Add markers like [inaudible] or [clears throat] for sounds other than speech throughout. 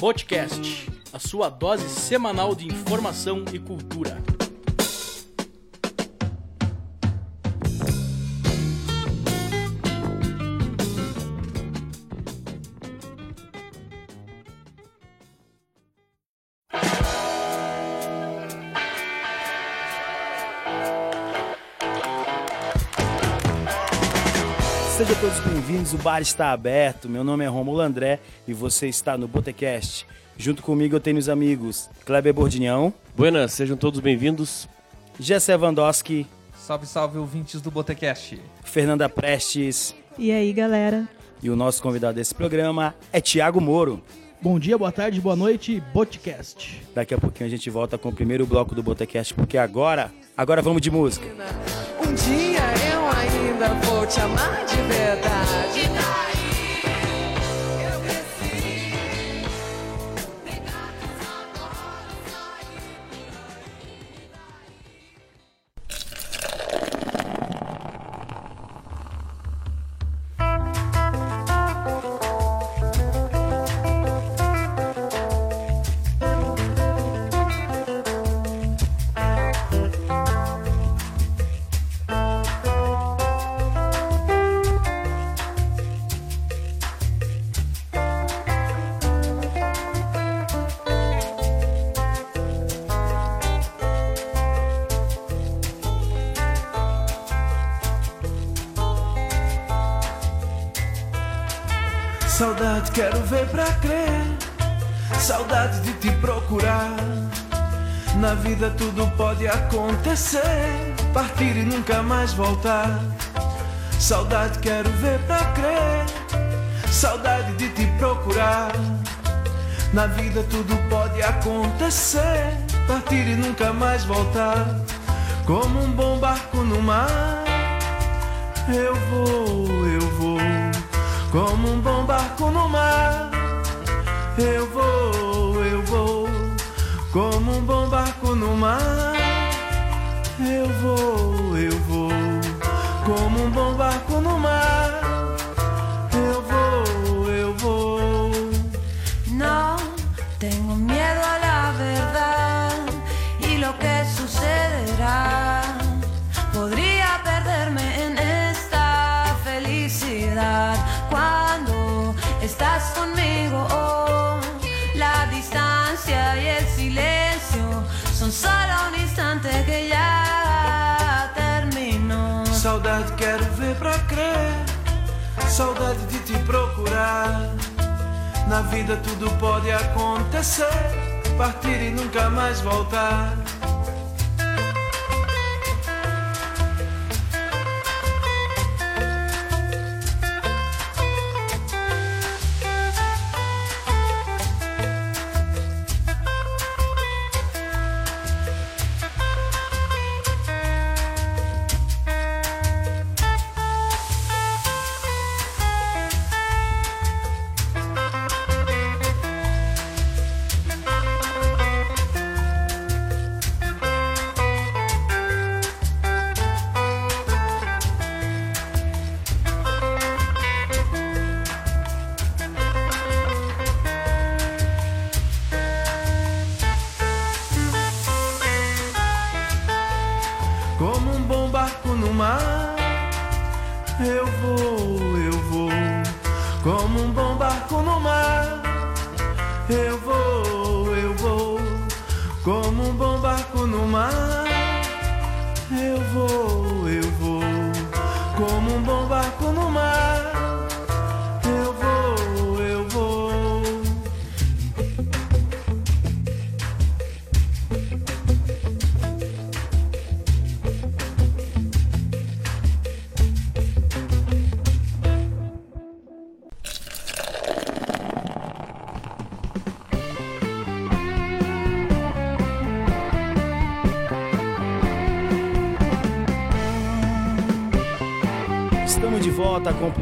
Podcast, a sua dose semanal de informação e cultura. O bar está aberto. Meu nome é Romulo André e você está no Botecast. Junto comigo eu tenho os amigos Kleber Bordinhão, Buenas, sejam todos bem-vindos. Jessé Vandoski, Salve, salve, ouvintes do Botecast. Fernanda Prestes E aí, galera? e o nosso convidado desse programa é Tiago Moro. Bom dia, boa tarde, boa noite, Botcast. Daqui a pouquinho a gente volta com o primeiro bloco do Botecast, porque agora, agora vamos de música. Um dia eu ainda vou te amar de verdade. Voltar. Saudade quero ver pra crer, saudade de te procurar. Na vida tudo pode acontecer, partir e nunca mais voltar. Como um bom barco no mar, eu vou, eu vou. Como um bom barco no mar, eu vou, eu vou. Como um bom barco no mar, eu vou, eu vou. Como um bom barco no mar, eu vou, eu vou. No tengo miedo a la verdad y lo que sucederá. Podría perderme en esta felicidad cuando estás conmigo. oh, la distancia y el silencio son solo un instante que ya. Quero ver pra crer, saudade de te procurar. Na vida tudo pode acontecer, partir e nunca mais voltar.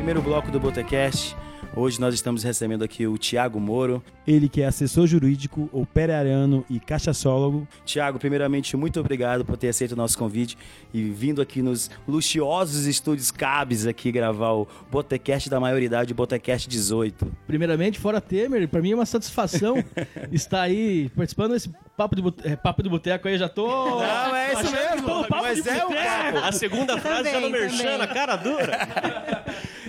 Primeiro bloco do Botecast. Hoje nós estamos recebendo aqui o Tiago Moro. Ele que é assessor jurídico, operariano e cachaçólogo. Tiago, primeiramente, muito obrigado por ter aceito o nosso convite e vindo aqui nos luxuosos estúdios Cabs aqui gravar o Botecast da maioridade, o Botecast 18. Primeiramente, fora Temer, pra mim é uma satisfação [laughs] estar aí participando desse papo de, bote- é, papo de boteco aí. Já tô. Não, é isso mesmo, mas é o boteco. papo. A segunda frase já no Também, merchan, também. na cara dura. [laughs]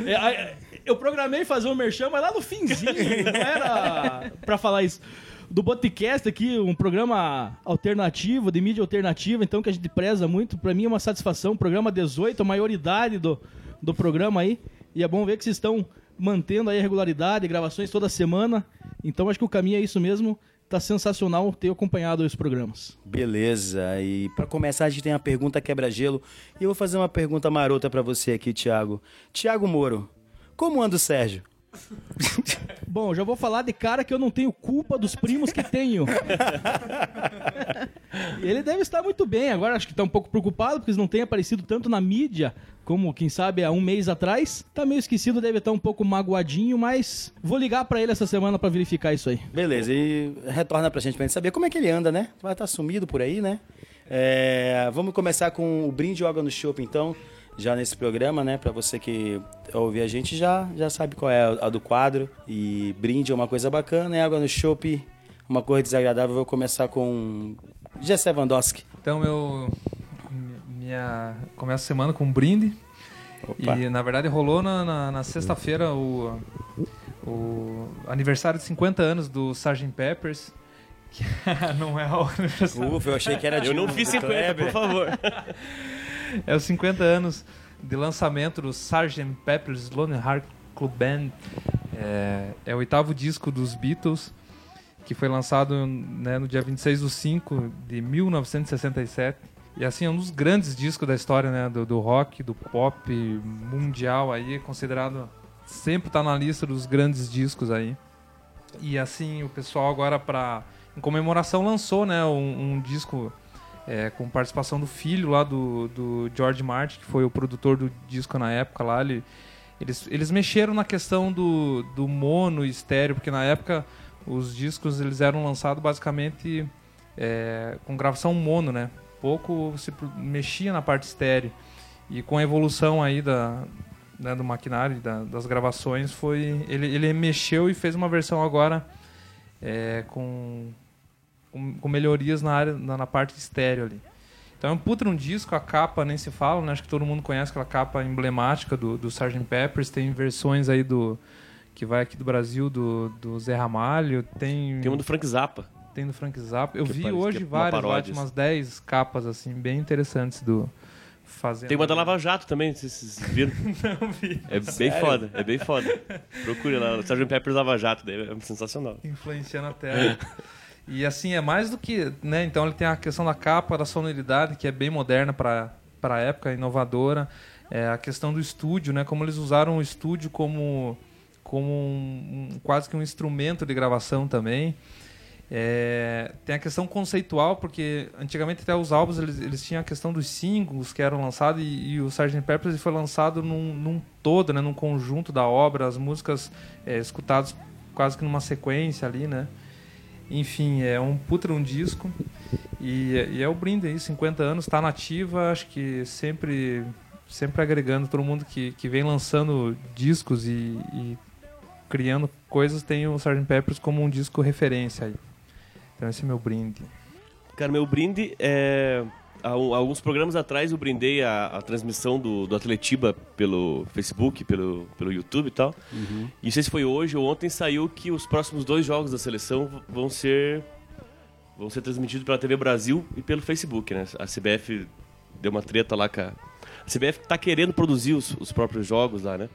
É, eu programei fazer um merchan, mas lá no finzinho, [laughs] não era pra falar isso. Do Boticast aqui, um programa alternativo, de mídia alternativa, então que a gente preza muito. Pra mim é uma satisfação. Programa 18, a maioridade do, do programa aí. E é bom ver que vocês estão mantendo aí a regularidade, gravações toda semana. Então acho que o caminho é isso mesmo. Tá sensacional ter acompanhado os programas. Beleza, e para começar a gente tem a pergunta quebra-gelo. E eu vou fazer uma pergunta marota para você aqui, Tiago. Tiago Moro, como anda o Sérgio? [laughs] Bom, já vou falar de cara que eu não tenho culpa dos primos que tenho. [laughs] Ele deve estar muito bem. Agora acho que está um pouco preocupado porque não têm aparecido tanto na mídia como, quem sabe, há um mês atrás. Tá meio esquecido, deve estar um pouco magoadinho, mas vou ligar para ele essa semana para verificar isso aí. Beleza, e retorna pra gente pra gente saber como é que ele anda, né? Vai estar sumido por aí, né? É, vamos começar com o brinde água no chopp, então, já nesse programa, né? Pra você que ouve a gente já, já sabe qual é a, a do quadro. E brinde é uma coisa bacana, e água no chopp, uma coisa desagradável. Vou começar com Gessé Vandowski. Então, meu. Minha. Começa a semana com um brinde. Opa. E na verdade rolou na, na, na sexta-feira o, o aniversário de 50 anos do Sgt. Peppers. Que [laughs] não é o aniversário. Ufa, eu achei que era de Eu não fiz do 50, Kleber. por favor. [laughs] É os 50 anos de lançamento do Sgt. Pepper's Lonely Heart Club Band. É, é o oitavo disco dos Beatles, que foi lançado né, no dia 26 de 5 de 1967. E assim, é um dos grandes discos da história né, do, do rock, do pop mundial aí, considerado sempre está na lista dos grandes discos aí. E assim, o pessoal agora para em comemoração lançou, né, um, um disco é, com participação do filho lá do, do George Martin, que foi o produtor do disco na época lá. Ele, eles, eles mexeram na questão do, do mono e estéreo, porque na época os discos eles eram lançados basicamente é, com gravação mono, né? Pouco se mexia na parte estéreo. E com a evolução aí da, né, do maquinário, da- das gravações, foi ele, ele mexeu e fez uma versão agora é, com, com, com melhorias na área na, na parte estéreo ali. Então é um puta um disco, a capa nem se fala, né? Acho que todo mundo conhece aquela capa emblemática do, do Sgt. Peppers. Tem versões aí do que vai aqui do Brasil do, do Zé Ramalho, tem Tem uma do Frank Zappa. tem do Frank Zappa. Eu Que vi parece hoje é várias, várias, umas 10 capas assim bem interessantes do fazendo. Tem uma da Lava Jato também, vocês viram. [laughs] Não vi. É bem foda, é bem foda. Procure lá, Sgt. Pepper's Lava Jato, é sensacional. influenciando a tela. e assim, é mais do que. Né? Então ele tem a questão da capa, da sonoridade, que é bem moderna para a época, inovadora. É, a questão do estúdio, né? Como eles usaram o estúdio como, como um, um- quase que um instrumento de gravação também. É, tem a questão conceitual, porque antigamente até os álbuns eles, eles tinham a questão dos singles que eram lançados e, e o Sgt. Pepper foi lançado num, num todo, né, num conjunto da obra, as músicas é, escutadas quase que numa sequência ali, né? Enfim, é um puta de um disco e, e é o brinde aí, 50 anos, tá nativa, acho que sempre sempre agregando todo mundo que, que vem lançando discos e, e criando coisas tem o Sgt. Peppers como um disco referência aí. Então esse é meu brinde. Cara, meu brinde é. Há alguns programas atrás eu brindei a, a transmissão do, do Atletiba pelo Facebook, pelo, pelo YouTube e tal. E não sei se foi hoje ou ontem saiu que os próximos dois jogos da seleção vão ser vão ser transmitidos pela TV Brasil e pelo Facebook, né? A CBF deu uma treta lá com a... A CBF tá querendo produzir os, os próprios jogos lá, né?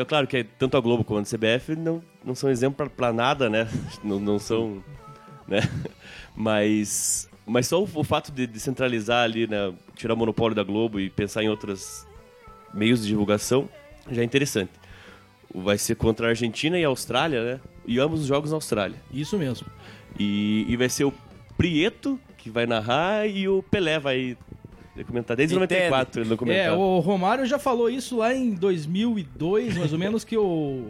Então, é claro que tanto a Globo quanto a CBF não, não são exemplo pra nada, né? [laughs] Não, não são... Né? Mas, mas só o, o fato de descentralizar ali, né? Tirar o monopólio da Globo e pensar em outros meios de divulgação já é interessante. Vai ser contra a Argentina e a Austrália, né? E ambos os jogos na Austrália. Isso mesmo. E, e vai ser o Prieto que vai narrar e o Pelé vai comentar. Desde Entendo. 94 ele não É, o Romário já falou isso lá em 2002, mais ou menos, que o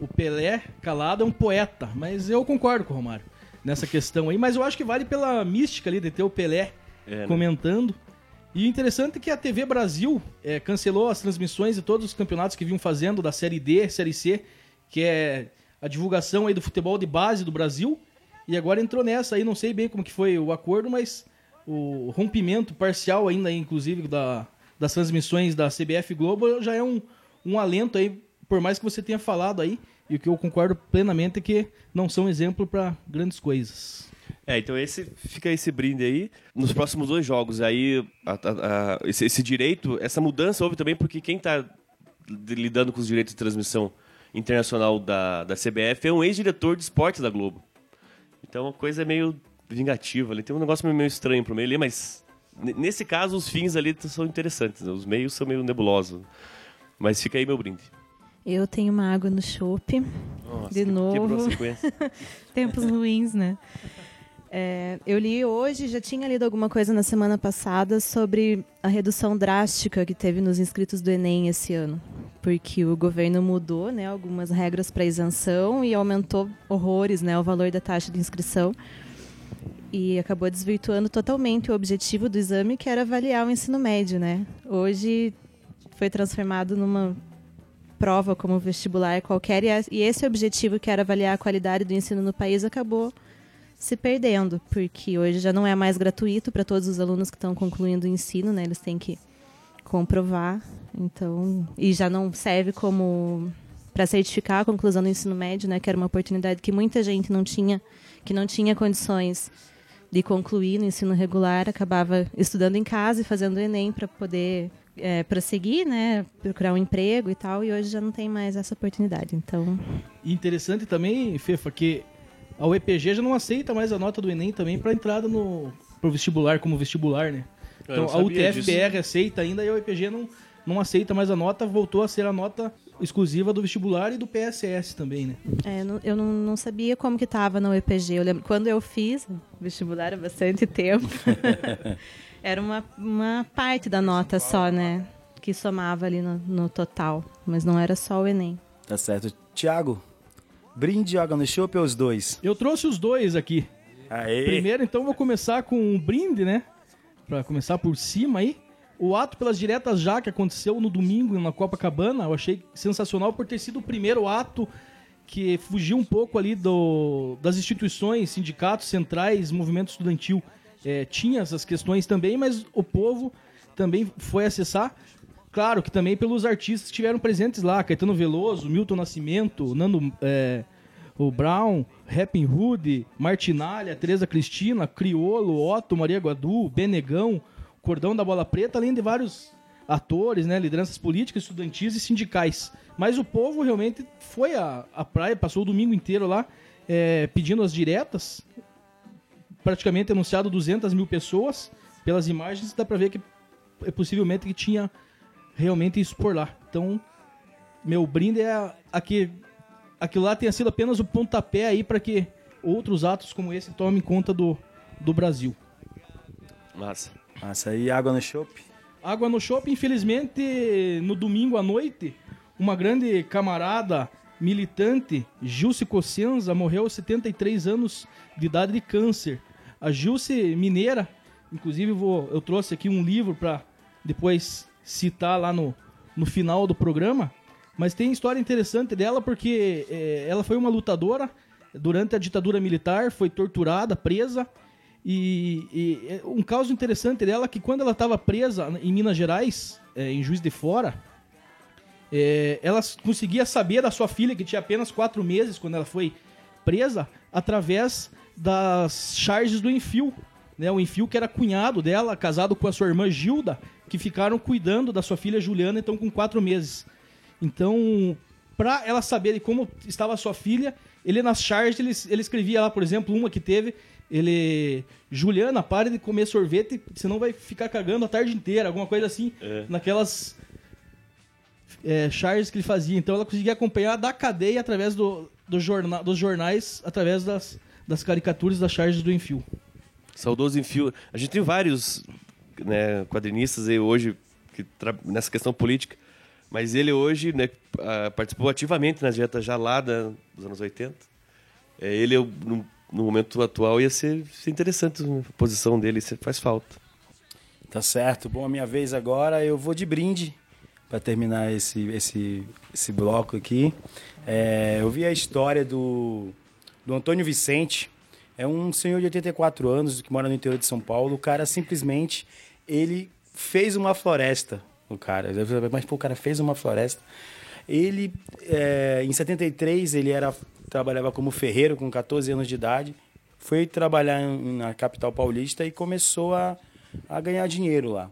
o Pelé calado é um poeta, mas eu concordo com o Romário nessa questão aí, mas eu acho que vale pela mística ali de ter o Pelé É, né? comentando. E o interessante é que a TV Brasil é, cancelou as transmissões de todos os campeonatos que vinham fazendo da Série D, Série C, que é a divulgação aí do futebol de base do Brasil. E agora entrou nessa aí, não sei bem como que foi o acordo, mas o rompimento parcial ainda, inclusive, da, das transmissões da CBF Globo já é um, um alento aí, por mais que você tenha falado aí, e o que eu concordo plenamente é que não são exemplo para grandes coisas. É, então esse fica esse brinde aí. Nos próximos dois jogos, aí a- a- a- esse, esse direito, essa mudança houve também porque quem está lidando com os direitos de transmissão internacional da, da CBF é um ex-diretor de esportes da Globo. Então a coisa é meio vingativa ali. Tem um negócio meio, estranho pro meio ali, mas nesse caso os fins ali são interessantes. né? Os meios são meio nebulosos. Mas fica aí meu brinde. Eu tenho uma água no chope. De novo. [laughs] Tempos ruins, né? É, eu li hoje, já tinha lido alguma coisa na semana passada sobre a redução drástica que teve nos inscritos do Enem esse ano. Porque o governo mudou né, algumas regras para isenção e aumentou horrores né, o valor da taxa de inscrição. E acabou desvirtuando totalmente o objetivo do exame, que era avaliar o ensino médio. Né? Hoje foi transformado numa prova como vestibular qualquer, e esse objetivo, que era avaliar a qualidade do ensino no país, acabou se perdendo, porque hoje já não é mais gratuito para todos os alunos que estão concluindo o ensino, né? Eles têm que comprovar, então, e já não serve como para certificar a conclusão do ensino médio, né? Que era uma oportunidade que muita gente não tinha, que não tinha condições de concluir no ensino regular, acabava estudando em casa e fazendo o Enem para poder é, prosseguir, né? Procurar um emprego e tal, e hoje já não tem mais essa oportunidade. Então, E interessante também, Fefa, que a UEPG já não aceita mais a nota do Enem também para entrada no pro vestibular como vestibular, né? Então não a UTFPR aceita ainda e a UEPG não, não aceita mais a nota, voltou a ser a nota exclusiva do vestibular e do PSS também, né? É, não- eu não, não sabia como que tava na UEPG. Eu lembro quando eu fiz vestibular há bastante tempo, [laughs] era uma, uma parte da nota só, né? Que somava ali no, no total. Mas não era só o Enem. Tá certo. Tiago, brinde água no chopp ou os dois? Eu trouxe os dois aqui. Aê! Primeiro, então, vou começar com um brinde, né? Pra começar por cima aí. O ato pelas diretas já que aconteceu no domingo na Copacabana, eu achei sensacional por ter sido o primeiro ato que fugiu um pouco ali do, das instituições, sindicatos centrais, movimento estudantil. É, tinha essas questões também, mas o povo também foi acessar. Claro que também pelos artistas que estiveram presentes lá, Caetano Veloso, Milton Nascimento, Nando, é, o Brown, Rapping Hood, Martinalha, Tereza Cristina, Criolo, Otto, Maria Guadu, Benegão, Cordão da Bola Preta, além de vários atores, né, lideranças políticas, estudantis e sindicais. Mas o povo realmente foi à, à praia, passou o domingo inteiro lá é, pedindo as diretas. Praticamente anunciado 200 mil pessoas. Pelas imagens dá pra ver que é possivelmente que tinha realmente isso por lá. Então, meu brinde é a, a que aquilo lá tenha sido apenas o pontapé aí para que outros atos como esse tomem conta do, do Brasil. Massa. Massa aí, água no chopp. Água no shopping, infelizmente, no domingo à noite, uma grande camarada militante, Gilce Cossenza, morreu aos 73 anos de idade de câncer. A Gilce mineira, inclusive vou, eu trouxe aqui um livro para depois citar lá no, no final do programa, mas tem história interessante dela porque eh, ela foi uma lutadora durante a ditadura militar, foi torturada, presa, e, e é um caso interessante dela que quando ela estava presa em Minas Gerais, é, em Juiz de Fora, é, ela conseguia saber da sua filha, que tinha apenas quatro meses quando ela foi presa, através das charges do Enfio. Né? O Enfio que era cunhado dela, casado com a sua irmã Gilda, que ficaram cuidando da sua filha Juliana, então com quatro meses. Então, pra ela saber como estava a sua filha, ele nas charges, ele, ele escrevia lá, por exemplo, uma que teve, ele... Juliana, pare de comer sorvete, senão vai ficar cagando a tarde inteira, alguma coisa assim, naquelas é, charges que ele fazia. Então ela conseguia acompanhar da cadeia através do, do jorna, dos jornais, através das, das caricaturas das charges do Enfio. Saudoso Enfio. A gente tem vários né, quadrinistas aí hoje que nessa questão política. Mas ele hoje né, ah, participou ativamente na dieta já lá da- dos anos 80. É, ele, eu, no, momento atual, ia ser, interessante a posição dele, faz falta. Tá certo. Bom, a minha vez agora, eu vou de brinde para terminar esse, esse, esse bloco aqui. É, eu vi a história do, do Antônio Vicente. É um senhor de 84 anos que mora no interior de São Paulo. O cara simplesmente ele fez uma floresta. O cara, mas pô, o cara fez uma floresta. Ele, é, em 73, ele era trabalhava como ferreiro com 14 anos de idade. Foi trabalhar na capital paulista e começou a, a ganhar dinheiro lá.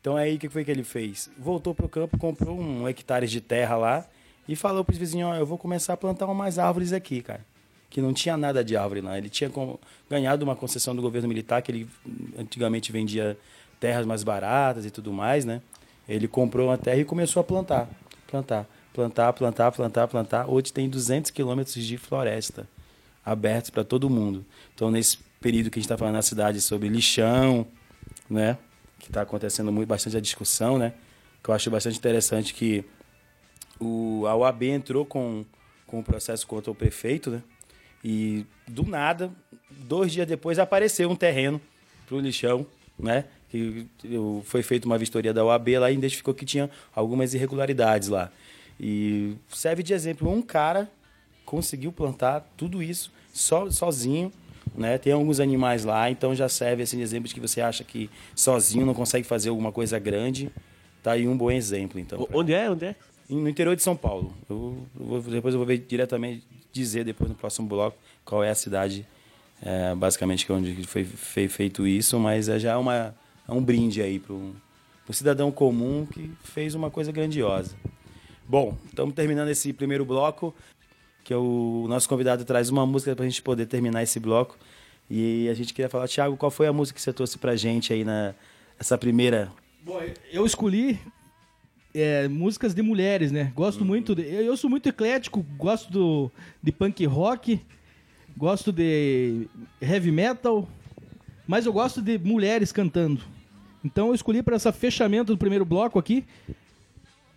Então aí o que foi que ele fez? Voltou pro campo, comprou um hectare de terra lá e falou pros vizinhos, ó, eu vou começar a plantar umas árvores aqui, cara. Que não tinha nada de árvore lá. Ele tinha ganhado uma concessão do governo militar, que ele antigamente vendia terras mais baratas e tudo mais, né? Ele comprou uma terra e começou a plantar. Plantar, plantar, plantar, plantar, plantar. Hoje tem 200 quilômetros de floresta abertos para todo mundo. Então, nesse período que a gente está falando na cidade sobre lixão, né? Que está acontecendo muito, bastante a discussão, né? Que eu acho bastante interessante que o, a UAB entrou com, com o processo contra o prefeito, né? E do nada, dois dias depois, apareceu um terreno para o lixão, né? Que foi feita uma vistoria da UAB lá e identificou que tinha algumas irregularidades lá. E serve de exemplo, um cara conseguiu plantar tudo isso só, sozinho, né? Tem alguns animais lá, então já serve assim de exemplo de que você acha que sozinho não consegue fazer alguma coisa grande. Tá aí um bom exemplo, então. O- Onde é? Onde é? No interior de São Paulo. Eu vou- depois eu vou ver diretamente dizer depois no próximo bloco qual é a cidade, é, basicamente que é onde foi, foi feito isso, mas é já é uma é um brinde aí para um cidadão comum que fez uma coisa grandiosa. Bom, estamos terminando esse primeiro bloco, que é o nosso convidado traz uma música para a gente poder terminar esse bloco. E a gente queria falar, Thiago, qual foi a música que você trouxe pra gente aí na essa primeira Bom, eu escolhi é, músicas de mulheres, né? Gosto muito. De, eu, sou muito eclético, gosto do, de punk rock, gosto de heavy metal, mas eu gosto de mulheres cantando. Então eu escolhi para essa fechamento do primeiro bloco aqui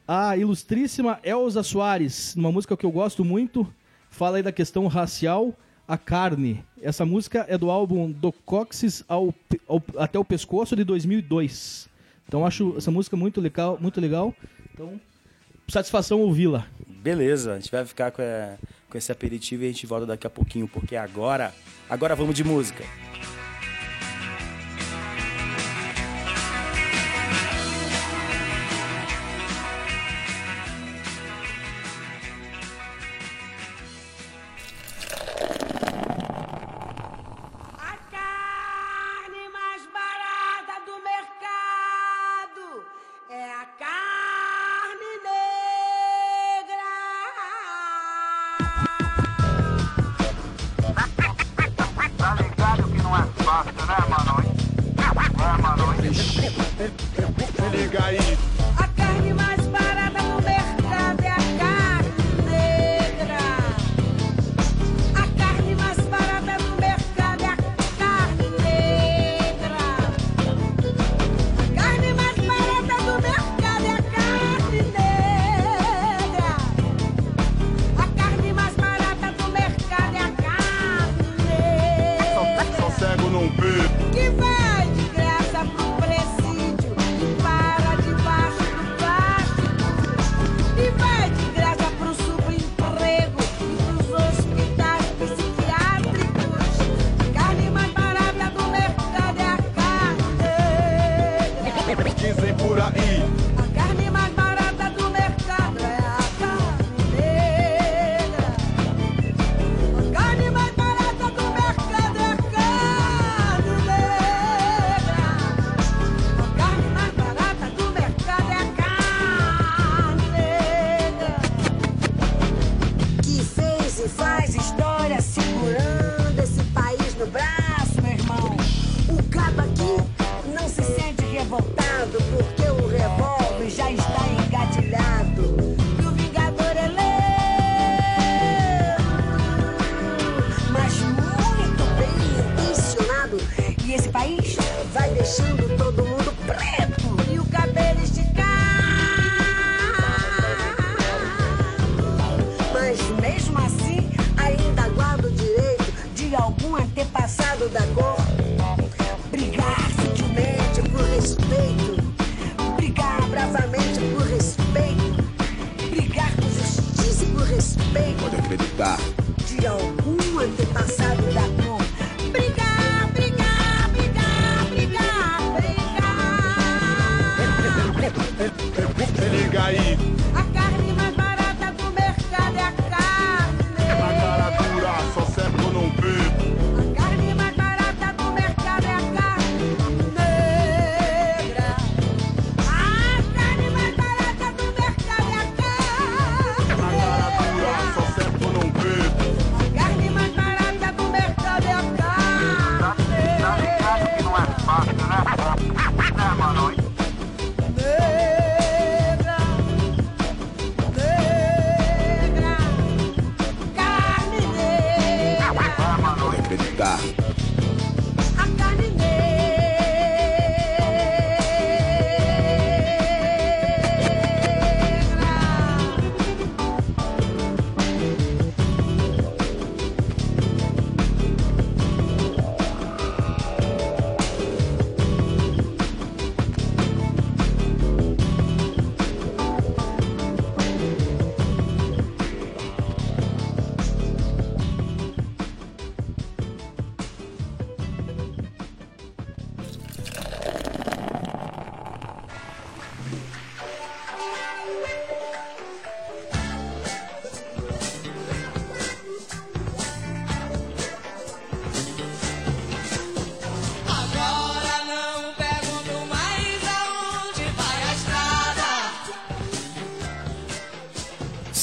a ilustríssima Elza Soares, uma música que eu gosto muito, fala aí da questão racial, a carne. Essa música é do álbum Do Coxis ao, ao- até o pescoço de 2002. Então acho essa música muito legal, muito legal. Então, satisfação ouvi-la. Beleza, a gente vai ficar com, é, com esse aperitivo e a gente volta daqui a pouquinho, porque agora, agora vamos de música.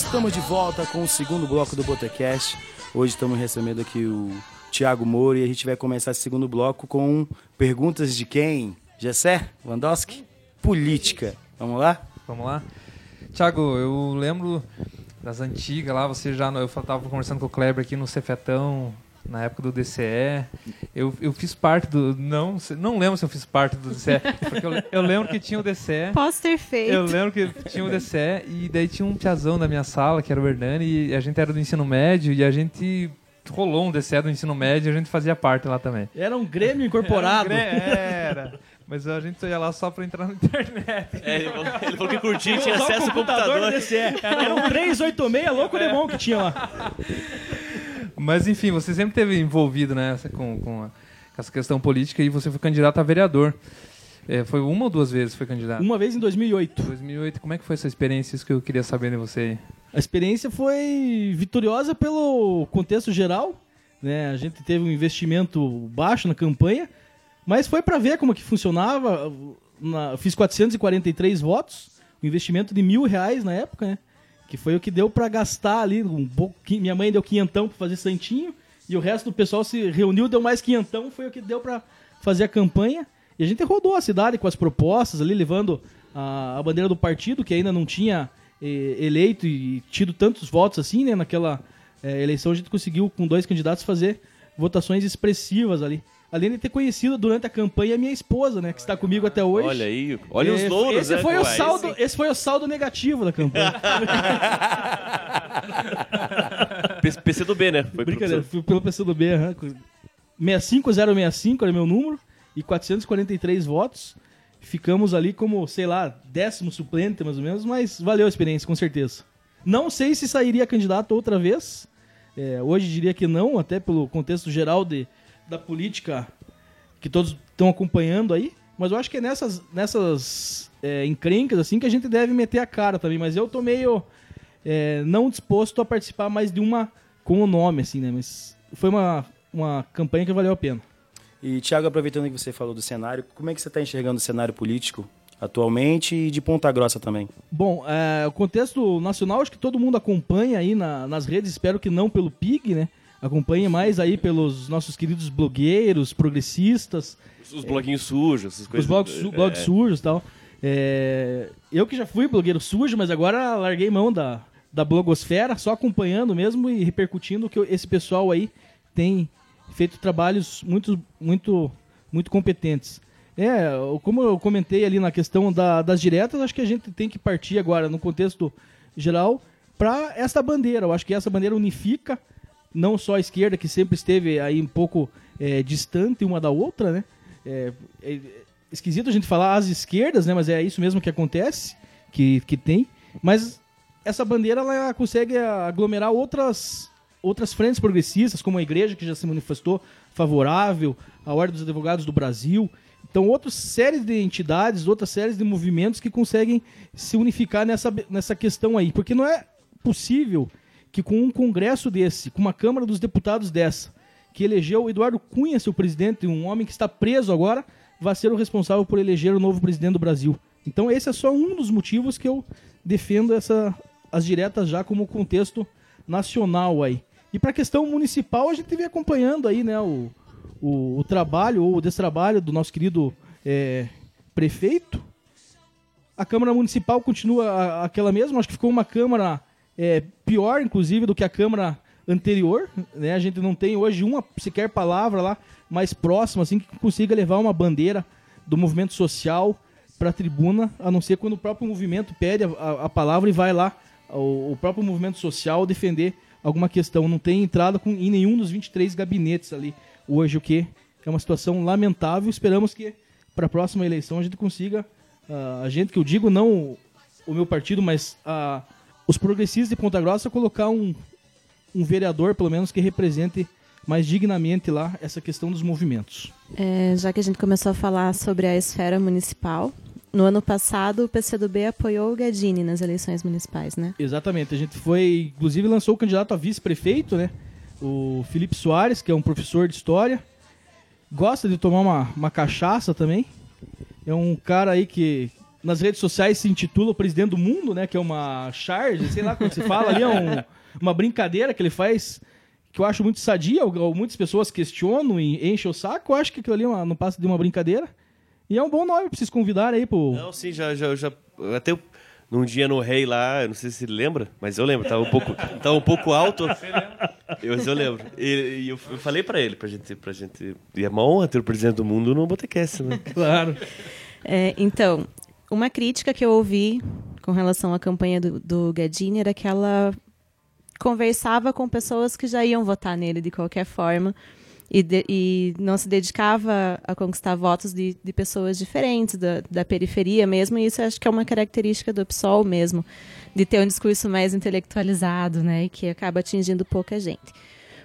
Estamos de volta com o segundo bloco do Botecast. Hoje estamos recebendo aqui o Thiago Moro e a gente vai começar esse segundo bloco com perguntas de quem? Gessé? Vandowski? Política. Vamos lá? Vamos lá? Tiago, eu lembro das antigas lá, você já. Eu tava conversando com o Kleber aqui no Cefetão, na época do DCE. Eu, eu fiz parte do. Não, não lembro se eu fiz parte do DCE, porque eu, eu lembro que tinha o DCE. Posso ter feito. Eu lembro que tinha o DCE e daí tinha um piazão da minha sala, que era o Hernani, e a gente era do ensino médio e a gente rolou um DCE do ensino médio e a gente fazia parte lá também. Era um Grêmio incorporado. Era. um grê- era. Mas a gente ia lá só pra entrar na internet. É, ele, falou, ele falou que curtia, tinha acesso ao computador computador. do DCE. Era um 386 louco de bom que tinha lá. Mas enfim, você sempre esteve envolvido né, essa- com, com, a- com essa questão política e você foi candidato a vereador. É, foi uma ou duas vezes foi candidato? Uma vez em 2008. 2008. Como é que foi essa experiência? Isso que eu queria saber de você aí. A experiência foi vitoriosa pelo contexto geral. Né? A gente teve um investimento baixo na campanha, mas foi para ver como que funcionava. Na- fiz 443 votos, um investimento de mil reais na época, né? Que foi o que deu para gastar ali um pouquinho. Minha mãe deu quinhentão para fazer santinho e o resto do pessoal se reuniu, deu mais quinhentão, foi o que deu para fazer a campanha. E a gente rodou a cidade com as propostas ali, levando a, a bandeira do partido, que ainda não tinha eh, eleito e tido tantos votos assim, né? Naquela eh, eleição a gente conseguiu, com dois candidatos, fazer votações expressivas ali. Além de ter conhecido durante a campanha a minha esposa, né? Que está comigo até hoje. Olha aí, olha os louros, esse né? Foi o saldo, sim. esse foi o saldo negativo da campanha. [laughs] PC do B, né? Foi Brincadeira, PC. fui pelo PCdoB, aham. 65065 era meu número e 443 votos. Ficamos ali como, sei lá, décimo suplente mais ou menos, mas valeu a experiência, com certeza. Não sei se sairia candidato outra vez. É, hoje diria que não, até pelo contexto geral de, da política que todos estão acompanhando aí. Mas eu acho que é nessas, nessas é, encrencas assim que a gente deve meter a cara também. Mas eu tô meio é, não disposto a participar mais de uma com o nome, assim, né? Mas foi uma, uma campanha que valeu a pena. E, Thiago, aproveitando que você falou do cenário, como é que você está enxergando o cenário político atualmente e de Ponta Grossa também? Bom, é, o contexto nacional acho que todo mundo acompanha aí na- nas redes, espero que não pelo PIG, né? Acompanhe mais aí pelos nossos queridos blogueiros, progressistas, Os bloguinhos sujos, essas coisas. os blogs, su- é, blogs sujos e tal. É, eu que já fui blogueiro sujo, mas agora larguei mão da, da blogosfera, só acompanhando mesmo e repercutindo que esse pessoal aí tem feito trabalhos muito, muito, muito competentes. É, como eu comentei ali na questão da- das diretas, acho que a gente tem que partir agora, no contexto geral, para essa bandeira. Eu acho que essa bandeira unifica não só a esquerda, que sempre esteve aí um pouco é, distante uma da outra, né? É, é esquisito a gente falar as esquerdas, né? Mas é isso mesmo que acontece, que, que tem. Mas essa bandeira ela consegue aglomerar outras, outras frentes progressistas, como a igreja, que já se manifestou favorável, a Ordem dos Advogados do Brasil. Então, outras séries de entidades, outras séries de movimentos que conseguem se unificar nessa, nessa questão aí. Porque não é possível que com um congresso desse, com uma Câmara dos Deputados dessa, que elegeu Eduardo Cunha, seu presidente, um homem que está preso agora, vá ser o responsável por eleger o novo presidente do Brasil. Então esse é só um dos motivos que eu defendo essa, as diretas já como contexto nacional aí. E para a questão municipal, a gente vem acompanhando aí, né, o, o, o trabalho ou o destrabalho do nosso querido é, prefeito. A Câmara Municipal continua aquela mesma, acho que ficou uma Câmara é, pior, inclusive, do que a Câmara anterior. Né? A gente não tem hoje uma sequer palavra lá mais próxima, assim, que consiga levar uma bandeira do movimento social para a tribuna, a não ser quando o próprio movimento pede a, a- a palavra e vai lá, o, o próprio movimento social, defender alguma questão. Não tem entrada com, em nenhum dos 23 gabinetes ali hoje, o que é uma situação lamentável. Esperamos que para a próxima eleição a gente consiga, ah, a gente que eu digo, não o meu partido, mas ah, os progressistas de Ponta Grossa colocar um, um vereador, pelo menos, que represente mais dignamente lá essa questão dos movimentos. É, já que a gente começou a falar sobre a esfera municipal, no ano passado o PCdoB apoiou o Gadini nas eleições municipais, né? Exatamente. A gente foi, inclusive, lançou o candidato a vice-prefeito, né? O Felipe Soares, que é um professor de história. Gosta de tomar uma, uma cachaça também. É um cara aí que nas redes sociais se intitula o presidente do mundo, né? Que é uma charge, sei lá como se fala ali, é um- uma brincadeira que ele faz que eu acho muito sadia. Muitas pessoas questionam e enchem o saco. Eu acho que aquilo ali é uma- não passa de uma brincadeira. E é um bom nome pra vocês convidarem aí pro. Não, sim, já, já, já até eu- num dia no Rei lá, eu não sei se ele lembra, mas eu lembro, tava um pouco, tava um pouco alto. [laughs] Eu, mas eu lembro. E, e eu, eu falei pra ele, pra gente, pra gente. E é uma honra ter o presidente do mundo no Botecast, né? Claro. É, então, uma crítica que eu ouvi com relação à campanha do, do Gadini era que ela conversava com pessoas que já iam votar nele de qualquer forma e, de- e não se dedicava a conquistar votos de, de pessoas diferentes, da, da periferia mesmo, e isso acho que é uma característica do PSOL mesmo, de ter um discurso mais intelectualizado, né, e que acaba atingindo pouca gente.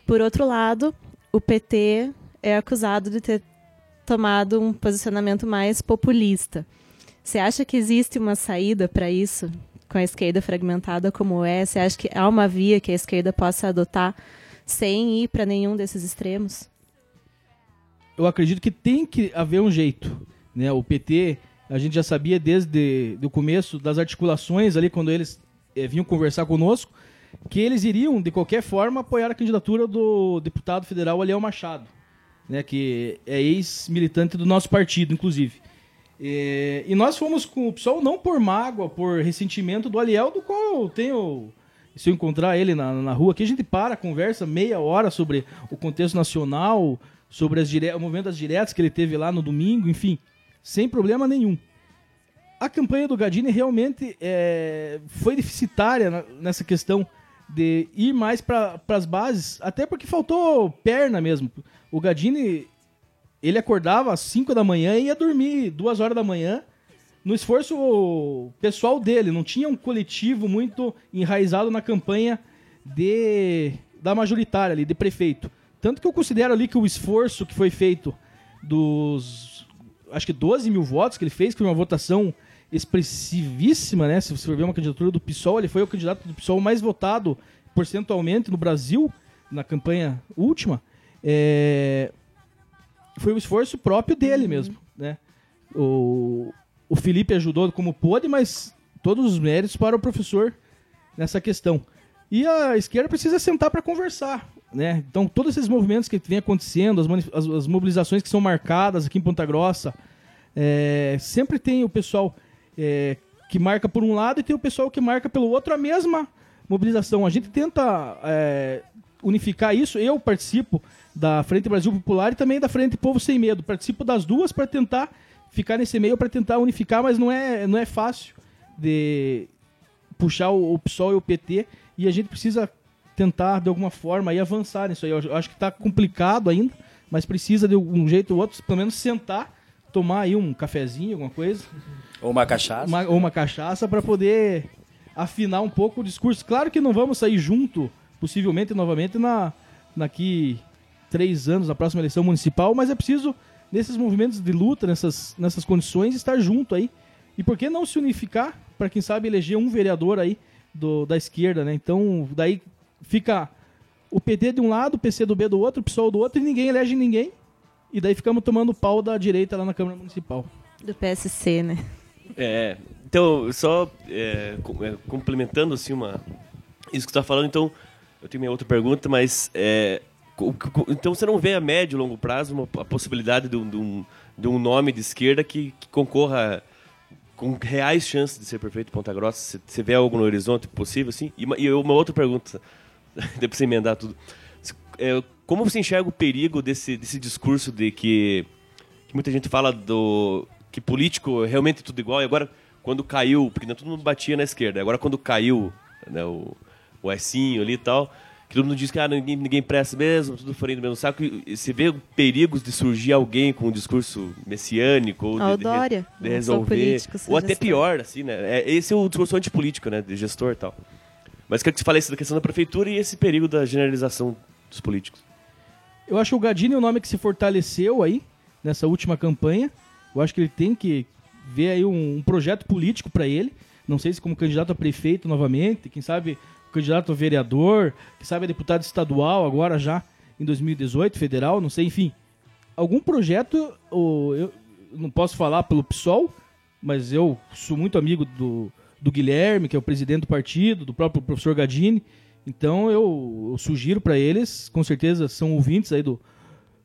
Por outro lado, o PT é acusado de ter tomado um posicionamento mais populista. Você acha que existe uma saída para isso, com a esquerda fragmentada como é? Você acha que há uma via que a esquerda possa adotar sem ir para nenhum desses extremos? eu acredito que tem que haver um jeito. Né? O PT, a gente já sabia desde o começo das articulações ali, quando eles eh, vinham conversar conosco, que eles iriam, de qualquer forma, apoiar a candidatura do deputado federal Aliel Machado, né? que é ex-militante do nosso partido, inclusive. Eh, e nós fomos com o PSOL não por mágoa, por ressentimento do Aliel, do qual eu tenho se eu encontrar ele na, na rua aqui, a gente para, conversa meia hora sobre o contexto nacional, sobre as dire... o movimento das diretas que ele teve lá no domingo, enfim, sem problema nenhum. A campanha do Gadini realmente é, foi deficitária nessa questão de ir mais para as bases, até porque faltou perna mesmo. O Gadini, ele acordava às 5 da manhã e ia dormir duas horas da manhã no esforço pessoal dele. Não tinha um coletivo muito enraizado na campanha de da majoritária ali, de prefeito. Tanto que eu considero ali que o esforço que foi feito dos acho que 12 mil votos que ele fez, que foi uma votação expressivíssima, né? Se você for ver uma candidatura do PSOL, ele foi o candidato do PSOL mais votado percentualmente no Brasil, na campanha última. É, Foi o esforço próprio dele mesmo, né? O, o Felipe ajudou como pôde, mas todos os méritos para o professor nessa questão. E a esquerda precisa sentar para conversar, né? Então, todos esses movimentos que vem acontecendo, as, as- as mobilizações que são marcadas aqui em Ponta Grossa, é, sempre tem o pessoal é, que marca por um lado e tem o pessoal que marca pelo outro a mesma mobilização. A gente tenta é, unificar isso. Eu participo da Frente Brasil Popular e também da Frente Povo Sem Medo. Participo das duas para tentar ficar nesse meio, para tentar unificar, mas não é, não é fácil de puxar o, o PSOL e o PT e a gente precisa tentar de alguma forma aí avançar nisso aí. Eu acho que está complicado ainda, mas precisa de um jeito ou outro, pelo menos sentar, tomar aí um cafezinho, alguma coisa, Ou uma cachaça. uma, ou uma cachaça para poder afinar um pouco o discurso. Claro que não vamos sair junto, possivelmente, novamente, na, daqui três anos, na próxima eleição municipal, mas é preciso, nesses movimentos de luta, nessas, nessas condições, estar junto aí. E por que não se unificar para, quem sabe, eleger um vereador aí do, da esquerda, né? Então, daí fica o PT de um lado, o PCdoB do outro, o PSOL do outro, e ninguém elege ninguém. E daí ficamos tomando pau da direita lá na Câmara Municipal. Do PSC, né? É, então, só é, é, complementando assim uma isso que você está falando, então eu tenho minha outra pergunta, mas é, então você não vê a médio e longo prazo uma, a possibilidade de um, de um- de um nome de esquerda que, que concorra com reais chances de ser prefeito de Ponta Grossa? Você- vê algo no horizonte possível assim? E uma, e uma outra pergunta, [laughs] depois você emendar tudo. É, como você enxerga o perigo desse, desse discurso de que que muita gente fala do que político é realmente tudo igual e agora quando caiu porque não todo mundo batia na esquerda agora quando caiu né, o o Ecinho ali e tal que todo mundo diz que ah, ninguém, ninguém presta mesmo tudo farinha do mesmo saco. E, você vê perigos de surgir alguém com um discurso messiânico ou o de, de de só resolver. ou até pior assim né? É, esse é o discurso antipolítico né de gestor e tal. Mas quero que você fale isso da questão da prefeitura e esse perigo da generalização dos políticos. Eu acho que o Gadini é um nome que se fortaleceu aí nessa última campanha. Eu acho que ele tem que ver aí um, um projeto político para ele. Não sei se como candidato a prefeito novamente, quem sabe candidato a vereador, quem sabe a deputado estadual agora já em 2018, federal, não sei, enfim. Algum projeto, ou eu não posso falar pelo PSOL, mas eu sou muito amigo do, do Guilherme, que é o presidente do partido, do próprio professor Gadini. Então eu, eu sugiro para eles, com certeza são ouvintes aí do,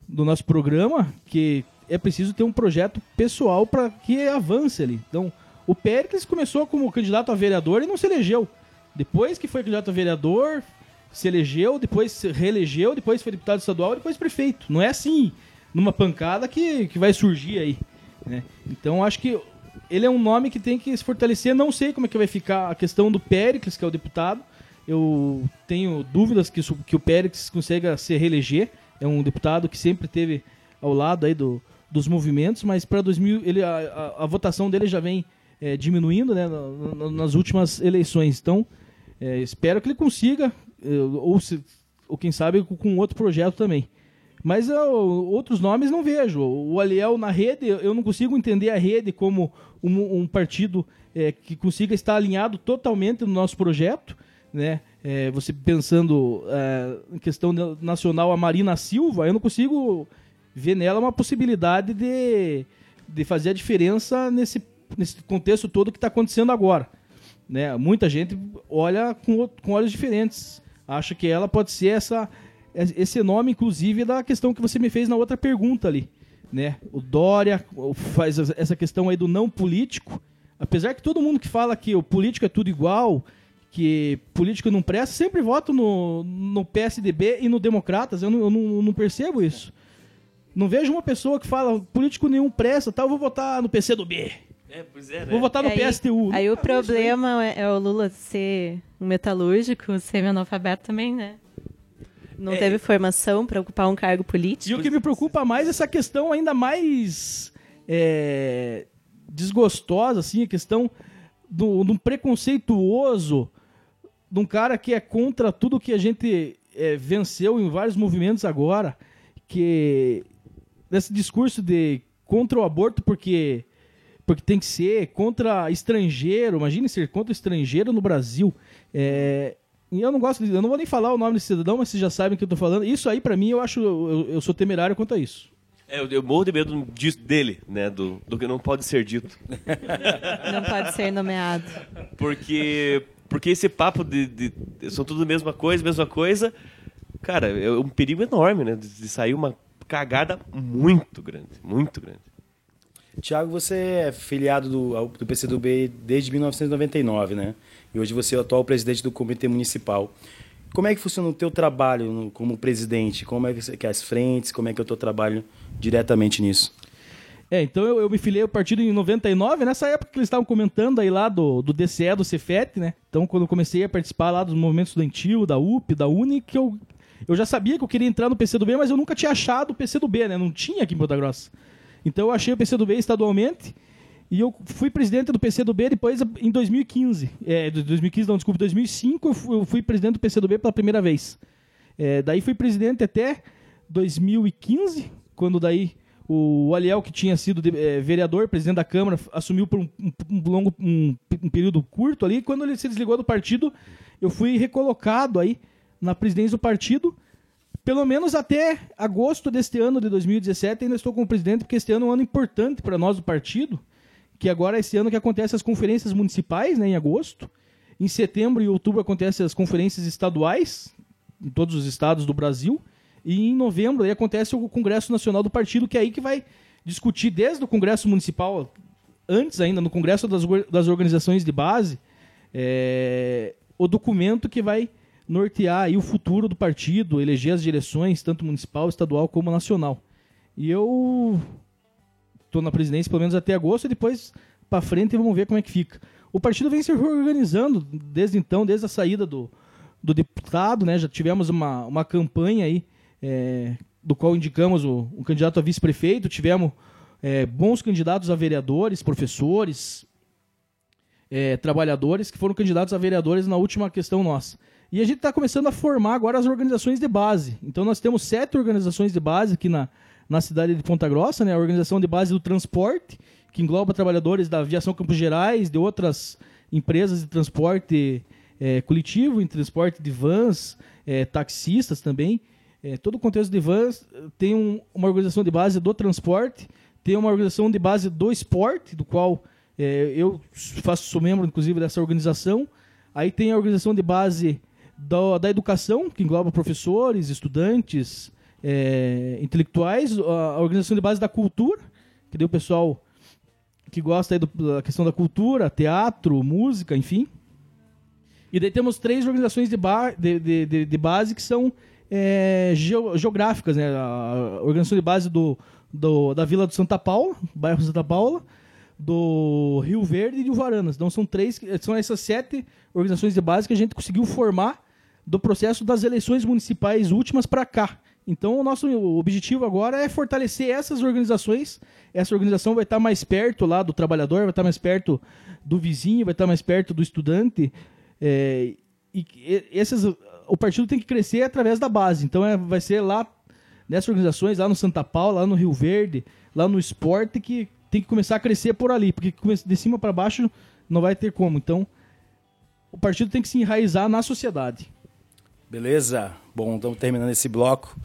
do nosso programa, que é preciso ter um projeto pessoal para que avance ali. Então, o Péricles começou como candidato a vereador e não se elegeu. Depois que foi candidato a vereador, se elegeu, depois se reelegeu, depois foi deputado estadual, depois prefeito. Não é assim, numa pancada que, que vai surgir aí. né? Então, acho que ele é um nome que tem que se fortalecer. Não sei como é que vai ficar a questão do Péricles, que é o deputado. Eu tenho dúvidas que, que o Péricles consiga se reeleger. É um deputado que sempre teve ao lado aí do, dos movimentos, mas para 2000 ele, a, a- a votação dele já vem é, diminuindo né, na- na- nas últimas eleições. Então, é, espero que ele consiga, é, ou, se, ou quem sabe com, outro projeto também. Mas ó, outros nomes não vejo. O Aliel na rede, eu não consigo entender a rede como um, um partido é, que consiga estar alinhado totalmente no nosso projeto. Né? É, você pensando é, em questão na- nacional, a Marina Silva, eu não consigo ver nela uma possibilidade de, de fazer a diferença nesse, nesse contexto todo que está acontecendo agora. Né? Muita gente olha com, com olhos diferentes. Acha que ela pode ser essa, esse nome, inclusive, da questão que você me fez na outra pergunta ali. Né? O Dória faz essa- questão aí do não político. Apesar que todo mundo que fala que o político é tudo igual, que político não presta, sempre voto no, no PSDB e no Democratas. Eu não, eu não, não percebo isso. Não vejo uma pessoa que fala político nenhum presta, tá, eu vou votar no PCdoB. É pois é Vou votar no aí, PSTU. Aí o isso problema é, é o Lula ser um metalúrgico, semi-analfabeto também, né? Não É. teve formação para ocupar um cargo E político. o que me preocupa mais é essa questão ainda mais é, desgostosa, assim, a questão do, de um preconceituoso, de um cara que é contra tudo que a gente é, venceu em vários movimentos agora, que desse discurso de contra o aborto porque porque tem que ser contra estrangeiro, imagine ser contra estrangeiro no Brasil. É, e eu não gosto, de, eu não vou nem falar o nome desse cidadão, mas vocês já sabem o que eu tô falando. Isso aí pra mim eu acho eu, eu sou temerário quanto a isso. É, eu, eu morro de medo disso, dele, né? Do, do que não pode ser dito. [laughs] Não pode ser nomeado. Porque, porque esse papo de, de- São tudo a mesma coisa, mesma coisa. Cara, é um perigo enorme, né? De, de sair uma cagada muito grande. Muito grande. Tiago, você é filiado do, do PCdoB desde 1999, né? E hoje você é o atual presidente do Comitê Municipal. Como é que funciona o teu trabalho no- como presidente? Como é que, que as frentes? Como é que é o teu trabalho diretamente nisso? É, então eu, eu me filiei ao partido em 99, nessa época que eles estavam comentando aí lá do, do DCE, do Cefet, né? Então quando eu comecei a participar lá dos movimentos estudantil, da UP, da Uni, que eu, eu já sabia que eu queria entrar no PCdoB, mas eu nunca tinha achado o PCdoB, né? Não tinha aqui em Ponta Grossa. Então eu achei o PCdoB estadualmente E eu fui presidente do PCdoB depois em 2015. É, de 2015, não, desculpa, 2005 eu fui, eu fui presidente do PCdoB pela primeira vez. É, daí fui presidente até 2015, quando daí o Aliel, que tinha sido de- é, vereador, presidente da Câmara, assumiu por um, um- um longo um, um período curto ali. Quando ele se desligou do partido, eu fui recolocado aí na presidência do partido. Pelo menos até agosto deste ano de 2017 ainda estou como presidente, porque este ano é um ano importante para nós do partido, que agora é esse ano que acontecem as conferências municipais, né, em agosto. Em setembro e outubro acontecem as conferências estaduais, em todos os estados do Brasil. E em novembro aí acontece o Congresso Nacional do Partido, que é aí que vai discutir desde o Congresso Municipal, antes ainda, no Congresso das, das Organizações de Base, é, o documento que vai nortear o futuro do partido, eleger as direções, tanto municipal, estadual como nacional. E eu estou na presidência pelo menos até agosto e depois para frente vamos ver como é que fica. O partido vem se reorganizando desde então, desde a saída do, do deputado, né? Já tivemos uma, uma campanha aí é, do qual indicamos o, um candidato a vice-prefeito, tivemos é, bons candidatos a vereadores, professores, é, trabalhadores que foram candidatos a vereadores na última questão nossa. E a gente está começando a formar agora as organizações de base. Então nós temos sete organizações de base aqui na, na cidade de Ponta Grossa, né? A organização de base do transporte, que engloba trabalhadores da aviação Campos Gerais, de outras empresas de transporte é, coletivo, em transporte de vans, é, taxistas também. É, todo o contexto de vans tem um- uma organização de base do transporte, tem uma organização de base do esporte, do qual é, eu faço, sou membro, inclusive, dessa organização. Aí tem a organização de base da, da educação, que engloba professores, estudantes, é, intelectuais, a, organização de base da cultura, que daí o pessoal que gosta do- da questão da cultura, teatro, música, enfim. E daí temos três organizações de, ba de, de, de- base que são é, geo- geográficas, né? A organização de base do, do- da Vila do Santa Paula, bairro Santa Paula, do Rio Verde e de Uvaranas. Então são três, são essas sete organizações de base que a gente conseguiu formar do processo das eleições municipais últimas para cá. Então o nosso objetivo agora é fortalecer essas organizações. Essa organização vai estar mais perto lá do trabalhador, vai estar mais perto do vizinho, vai estar mais perto do estudante. É, e esses, o partido tem que crescer através da base. Então é, vai ser lá nessas organizações, lá no Santa Paula, lá no Rio Verde, lá no esporte, que tem que começar a crescer por ali, porque de cima para baixo não vai ter como. Então o partido tem que se enraizar na sociedade. Beleza? Bom, estamos terminando esse bloco.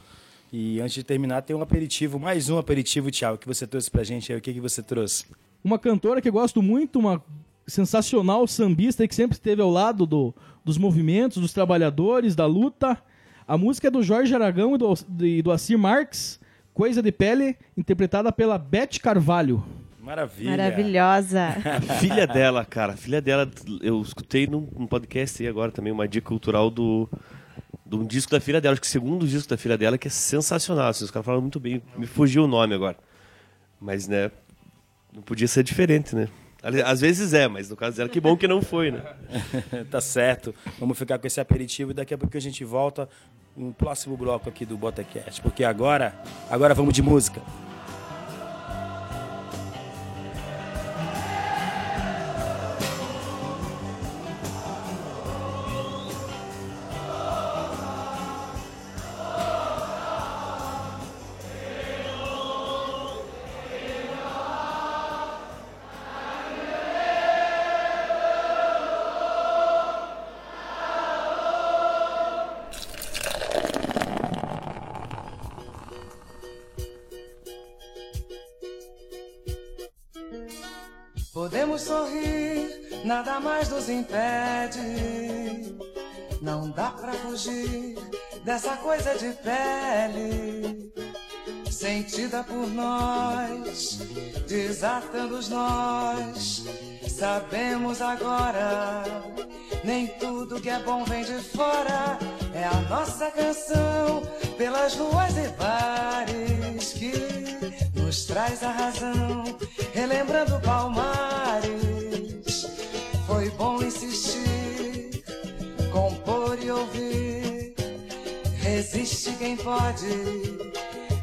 E antes de terminar, tem um aperitivo, mais um aperitivo, Thiago, que você trouxe pra gente aí. O que, que você trouxe? Uma cantora que eu gosto muito, uma sensacional sambista que sempre esteve ao lado do- dos movimentos, dos trabalhadores, da luta. A música é do Jorge Aragão e do, e do Assir Marques, Coisa de Pele, interpretada pela Beth Carvalho. Maravilha. Maravilhosa. [laughs] Filha dela, cara, filha dela, eu escutei num, num podcast aí agora também, uma dica cultural do, de um disco da filha dela, acho que o segundo disco da filha dela, que é sensacional. assim, os caras falaram muito bem, me fugiu o nome agora. Mas, né, não podia ser diferente, né? Às vezes é, mas no caso dela, que bom que não foi, né? [laughs] tá certo. Vamos ficar com esse aperitivo e daqui a pouco a gente volta no próximo bloco aqui do Botacast. Porque agora, agora vamos de música. Coisa de pele, sentida por nós, desatando os nós. Sabemos agora, nem tudo que é bom vem de fora. É a nossa canção pelas ruas e bares que nos traz a razão, relembrando Palmares. Foi bom insistir, compor e ouvir. Resiste quem pode,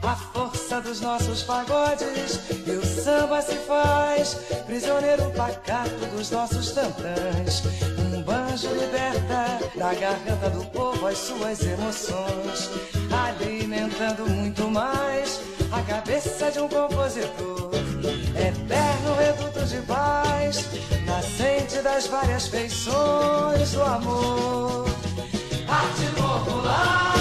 a força dos nossos pagodes e o samba se faz prisioneiro pacato dos nossos tantãs. Um banjo liberta da garganta do povo as suas emoções, alimentando muito mais a cabeça de um compositor. Eterno reduto de paz, nascente das várias feições do amor. Arte popular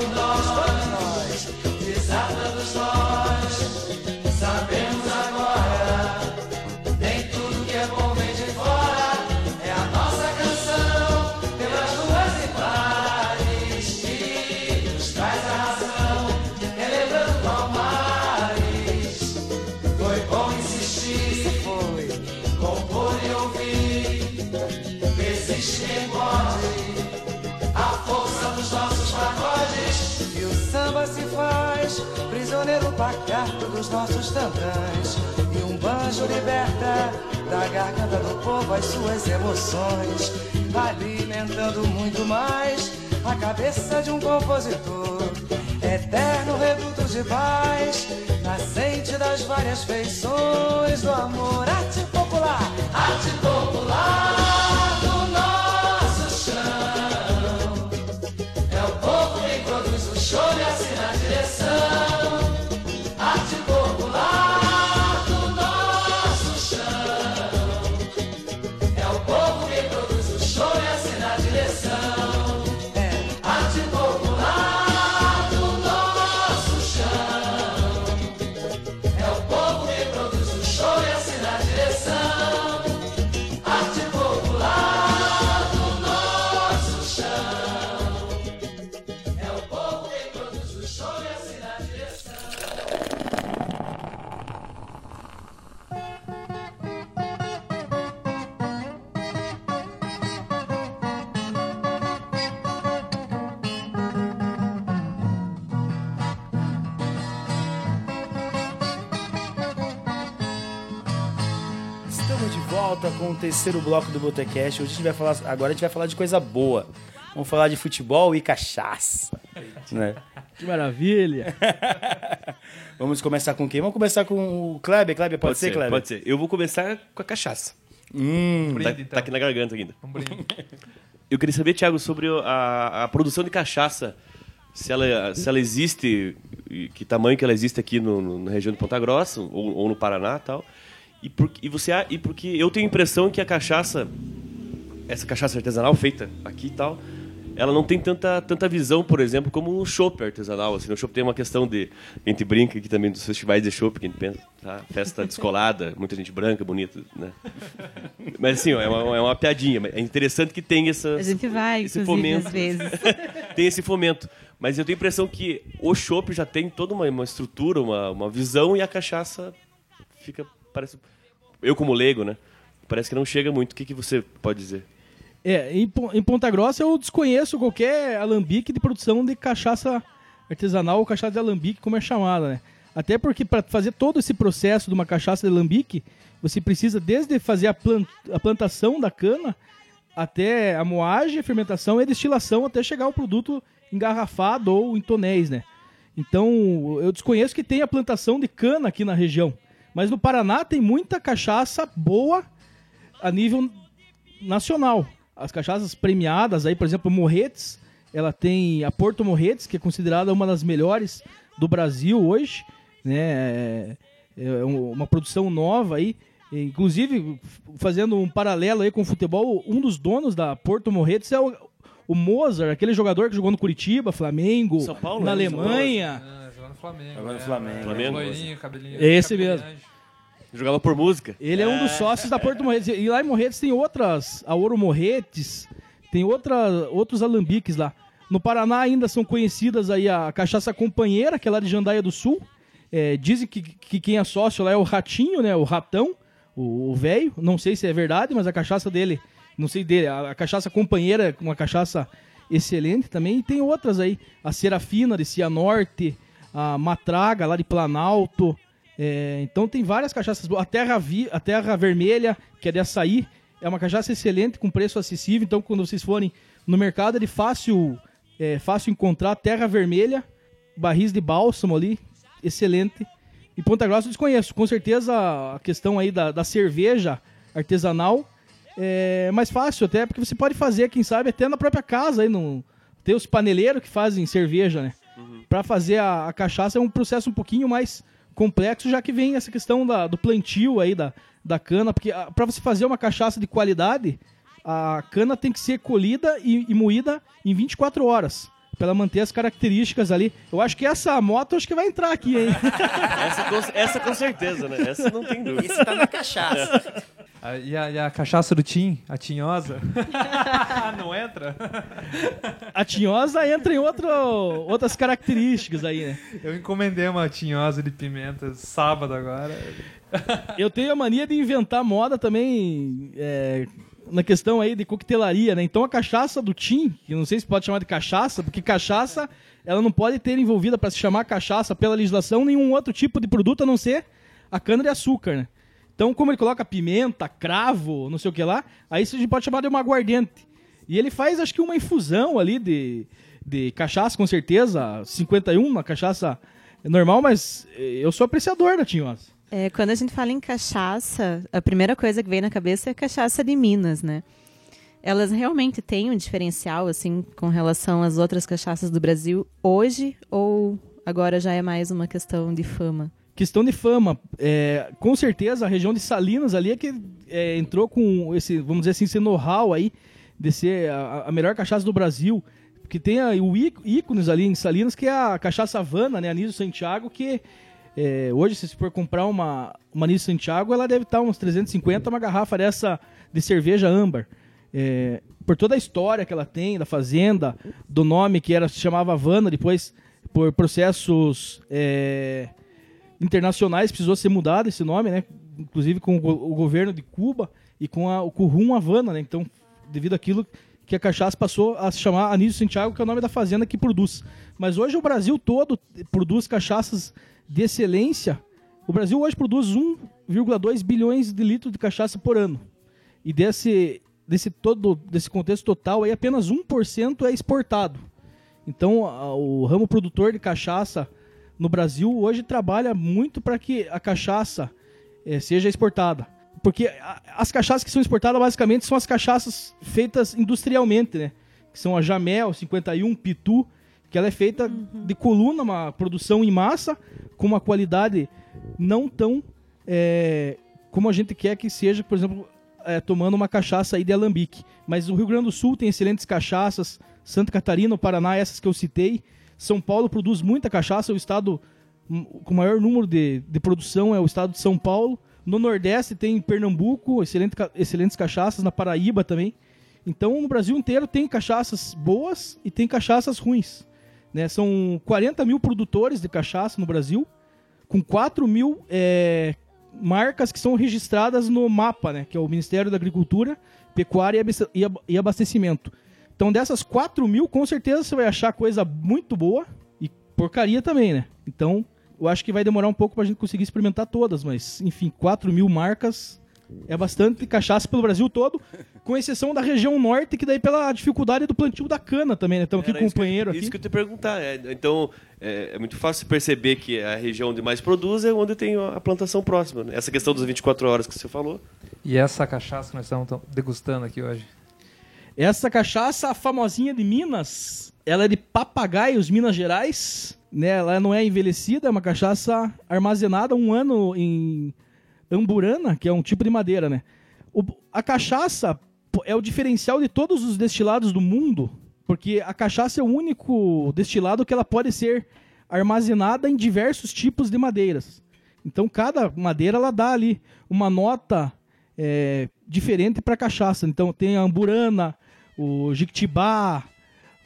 sentida prisioneiro pacato dos nossos tantãs. E um banjo liberta da garganta do povo as suas emoções, alimentando muito mais a cabeça de um compositor. Eterno reduto de paz, nascente das várias feições do amor. Arte popular, arte popular terceiro bloco do Botecast. Hoje a gente vai falar, agora a gente vai falar de coisa boa. Vamos falar de futebol e cachaça. né? Que maravilha. [laughs] Vamos começar com quem? Vamos começar com o Kleber. Kleber, pode, ser, Kleber? Pode ser. Eu vou começar com a cachaça. Hum, tá, tá aqui na garganta ainda. Eu queria saber, Thiago, sobre a, a produção de cachaça. Se ela, se ela existe, que tamanho que ela existe aqui no, no- na região de Ponta Grossa ou, ou no Paraná e tal. E, por, e, você, e porque eu tenho a impressão que a cachaça, essa cachaça artesanal feita aqui e tal, ela não tem tanta, tanta visão, por exemplo, como o chopp artesanal. Assim, o chopp tem uma questão de. A gente brinca aqui também dos festivais de chopp, que a gente pensa, tá? Festa [laughs] descolada, muita gente branca, bonita, né? Mas assim, ó, é, uma, é uma piadinha. É interessante que tem essa, A gente vai, esse fomento. às vezes. [laughs] tem esse fomento. Mas eu tenho a impressão que o chopp já tem toda uma, uma estrutura, uma, uma visão, e a cachaça fica. Parece. Eu, como leigo, né? Parece que não chega muito. O que, que você pode dizer? É, em, em Ponta Grossa eu desconheço qualquer alambique de produção de cachaça artesanal ou cachaça de alambique, como é chamada, né? Até porque para fazer todo esse processo de uma cachaça de alambique, você precisa desde fazer a, plan- a plantação da cana até a moagem, a fermentação e a destilação até chegar ao produto engarrafado ou em tonéis, né? Então, eu desconheço que tenha plantação de cana aqui na região. Mas no Paraná tem muita cachaça boa a nível nacional. As cachaças premiadas aí, por exemplo, Morretes, ela tem a Porto Morretes, que é considerada uma das melhores do Brasil hoje, né? É, é um- uma produção nova aí. Inclusive, fazendo um paralelo aí com o futebol, um dos donos da Porto Morretes é o, o Mozart, aquele jogador que jogou no Curitiba, Flamengo, São Paulo, na né? Alemanha. Flamengo. Jogando no é, Flamengo. é, Flamengo, loirinho, cabelinho. É esse mesmo. Jogava por música. Ele é um dos sócios da Porto Morretes. E lá em Morretes tem outras, a Ouro Morretes, tem outra, outros alambiques lá. No Paraná ainda são conhecidas aí a cachaça companheira, que é lá de Jandaia do Sul. É, dizem que, que quem é sócio lá é o Ratinho, né? O Ratão, o o velho. Não sei se é verdade, mas a cachaça dele, não sei dele, a, a cachaça companheira é uma cachaça excelente também. E tem outras aí, a Serafina de Cianorte, a Matraga lá de Planalto. É, então tem várias cachaças boas. A Terra, Vi, a Terra Vermelha, que é de açaí, é uma cachaça excelente, com preço acessível. Então quando vocês forem no mercado, é de fácil, é, fácil encontrar. Terra Vermelha, barris de bálsamo ali, excelente. E Ponta Grossa eu desconheço. Com certeza a questão aí da, da cerveja artesanal é mais fácil até, porque você pode fazer, quem sabe, até na própria casa aí, no, tem os paneleiros que fazem cerveja, né? Pra fazer a, a cachaça é um processo um pouquinho mais complexo, já que vem essa questão da- do plantio aí da, da cana, porque ah, pra você fazer uma cachaça de qualidade, a cana tem que ser colhida e, e moída em 24 horas. Pra ela manter as características ali. Eu acho que essa moto acho que vai entrar aqui, hein? Essa com, essa com certeza, né? Essa não tem dúvida. Isso tá na cachaça. [laughs] Ah, E a, e a cachaça do Tim, a tinhosa? [laughs] não entra? [laughs] A tinhosa entra em outro, outras características aí, né? Eu encomendei uma tinhosa de pimenta sábado agora. Eu tenho a mania de inventar moda também é, na questão aí de coquetelaria, né? Então a cachaça do Tim, que não sei se pode chamar de cachaça, porque cachaça ela não pode ter envolvida para se chamar cachaça pela legislação nenhum outro tipo de produto a não ser a cana de açúcar, né? Então, como ele coloca pimenta, cravo, não sei o que lá, aí a gente pode chamar de uma aguardente. E ele faz, acho que, uma infusão ali de, de cachaça, com certeza, 51, uma cachaça normal, mas eh, eu sou apreciador da tinhosa. É, quando a gente fala em cachaça, a primeira coisa que vem na cabeça é cachaça de Minas, né? Elas realmente têm um diferencial, assim, com relação às outras cachaças do Brasil hoje ou agora já é mais uma questão de fama? Questão de fama. É, com certeza a região de Salinas ali é que é, entrou com esse, vamos dizer assim, esse know-how aí de ser a, a melhor cachaça do Brasil. Porque tem a, o ícones ali em Salinas, que é a cachaça Havana, né? Anísio Santiago, que é, hoje, se for comprar uma, uma Anísio Santiago, ela deve estar uns 350, uma garrafa dessa de cerveja âmbar. É, por toda a história que ela tem da fazenda, do nome que era se chamava Havana, depois por processos é, internacionais precisou ser mudado esse nome, né? Inclusive com o, o governo de Cuba e com, a, o Rum Havana, né? Então, devido àquilo que a cachaça passou a se chamar Anísio Santiago, que é o nome da fazenda que produz. Mas hoje o Brasil todo produz cachaças de excelência. O Brasil hoje produz 1,2 bilhões de litros de cachaça por ano. E desse, desse todo desse contexto total aí apenas 1% é exportado. Então, o ramo produtor de cachaça no Brasil hoje trabalha muito para que a cachaça eh, seja exportada. Porque a- as cachaças que são exportadas basicamente são as cachaças feitas industrialmente, né? Que são a Jamel, 51, Pitu, que ela é feita de coluna, uma produção em massa, com uma qualidade não tão eh, como a gente quer que seja, por exemplo, eh, tomando uma cachaça aí de alambique. Mas o Rio Grande do Sul tem excelentes cachaças, Santa Catarina, o Paraná, essas que eu citei. São Paulo produz muita cachaça, o estado com maior número de, de produção é o estado de São Paulo. No Nordeste tem Pernambuco, excelente, excelentes cachaças, na Paraíba também. Então, no Brasil inteiro tem cachaças boas e tem cachaças ruins. Né? São 40 mil produtores de cachaça no Brasil, com 4 mil é, marcas que são registradas no MAPA, né? que é o Ministério da Agricultura, Pecuária e Abastecimento. Então, dessas 4 mil, com certeza você vai achar coisa muito boa e porcaria também, né? Então, eu acho que vai demorar um pouco pra gente conseguir experimentar todas, mas, enfim, 4 mil marcas é bastante cachaça pelo Brasil todo, com exceção da região norte, que daí pela dificuldade do plantio da cana também, né? Estamos aqui com o isso companheiro Isso aqui. que eu te perguntar. é, então, é, é muito fácil perceber que a região onde mais produz é onde tem a plantação próxima. né? Essa questão das 24 horas que você falou. E essa cachaça que nós estamos degustando aqui hoje? Essa cachaça, famosinha de Minas, ela é de Papagaios, Minas Gerais. Né? Ela não é envelhecida, é uma cachaça armazenada um ano em amburana, que é um tipo de madeira, né? O- a cachaça é o diferencial de todos os destilados do mundo, porque a cachaça é o único destilado que ela pode ser armazenada em diversos tipos de madeiras. Então cada madeira ela dá ali uma nota é, diferente para cachaça. Então tem a amburana, o jiquitibá,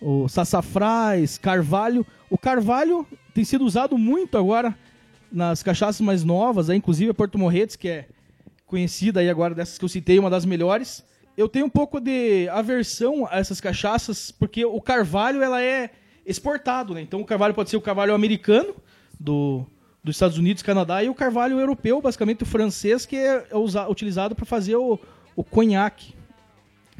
o sassafrás, carvalho. O carvalho tem sido usado muito agora nas cachaças mais novas, aí, inclusive a Porto Morretes, que é conhecida aí agora dessas que eu citei, uma das melhores. Eu tenho um pouco de aversão a essas cachaças, porque o carvalho ela é exportado, né? Então o carvalho pode ser o carvalho americano do, dos Estados Unidos, Canadá, e o carvalho europeu, basicamente o francês, que é usa- utilizado para fazer o, o conhaque.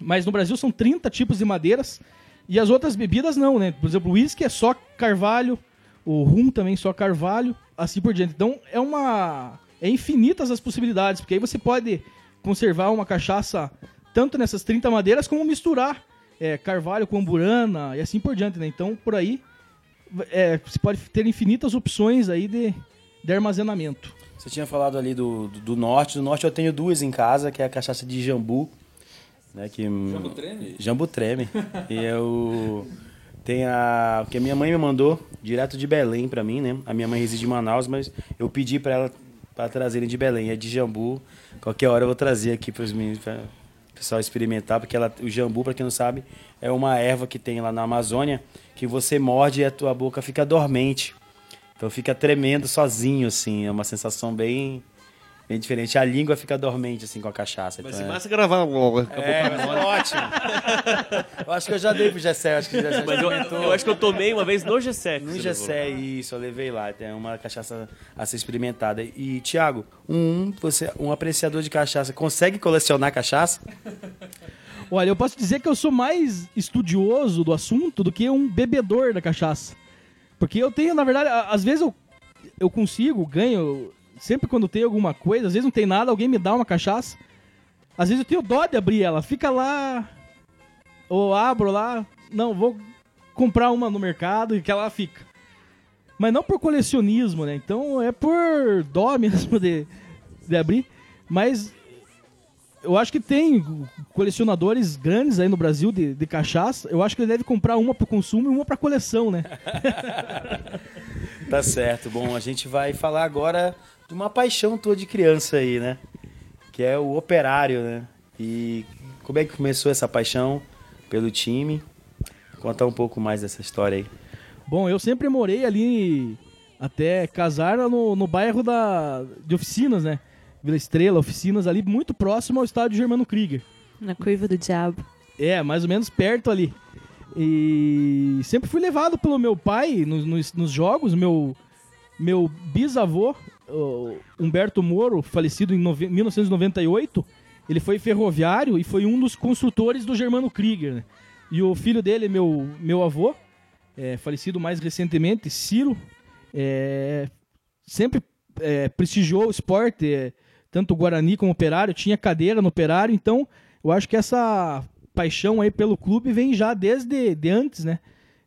Mas no Brasil são 30 tipos de madeiras e as outras bebidas não, né? Por exemplo, o uísque é só carvalho, o rum também só carvalho, assim por diante. Então é uma é infinitas as possibilidades, porque aí você pode conservar uma cachaça tanto nessas 30 madeiras como misturar é, carvalho com amburana e assim por diante, né? Então por aí é, você pode ter infinitas opções aí de, de armazenamento. Você tinha falado ali do, do, do norte. Do norte eu tenho duas em casa, que é a cachaça de jambu. Né, que, jambu treme? Jambu treme. [laughs] e eu tenho a... que a minha mãe me mandou direto de Belém pra mim, né? A minha mãe reside em Manaus, mas eu pedi pra ela para trazerem de Belém. É de jambu. Qualquer hora eu vou trazer aqui pros meninos, pra o pessoal experimentar, porque ela, o jambu, pra quem não sabe, é uma erva que tem lá na Amazônia, que você morde e a tua boca fica dormente. Então fica tremendo sozinho, assim. É uma sensação bem, bem diferente. A língua fica dormente, assim, com a cachaça. Mas então se é... massa gravar logo. É, mas é ótimo. eu acho que eu já dei pro Gessé, acho que já, já Mas eu, eu acho que eu tomei uma vez no Gessé. No Gessé, isso, eu levei lá. Tem uma cachaça a ser experimentada. E, Thiago, um, você, um apreciador de cachaça, consegue colecionar cachaça? Olha, eu posso dizer que eu sou mais estudioso do assunto do que um bebedor da cachaça. Porque eu tenho, na verdade, às vezes eu, eu consigo, ganho. Sempre quando tem alguma coisa, às vezes não tem nada, alguém me dá uma cachaça. Às vezes eu tenho dó de abrir ela, fica lá. Ou abro lá. Não, vou comprar uma no mercado e que ela fica. Mas não por colecionismo, né? Então é por dó [laughs] mesmo de, de abrir. Mas eu acho que tem colecionadores grandes aí no Brasil de, de cachaça. Eu acho que ele deve comprar uma para consumo e uma para coleção, né? [laughs] Tá certo. Bom, a gente vai falar agora de uma paixão tua de criança aí, né? Que é o operário, né? E como é que começou essa paixão pelo time? Conta um pouco mais dessa história aí. Bom, eu sempre morei ali até casar no, no bairro da, de oficinas, né? Vila Estrela, oficinas ali, muito próximo ao estádio Germano Krieger. Na curva do diabo. É, mais ou menos perto ali. E sempre fui levado pelo meu pai nos, nos, nos jogos. Meu, meu bisavô, o Humberto Moro, falecido em nove- 1998, ele foi ferroviário e foi um dos construtores do Germano Krieger. né? E o filho dele, meu, meu avô, é, falecido mais recentemente, Ciro, é, sempre é, prestigiou o esporte, é, tanto o Guarani como o Operário, tinha cadeira no Operário, então eu acho que essa paixão aí pelo clube vem já desde de antes, né?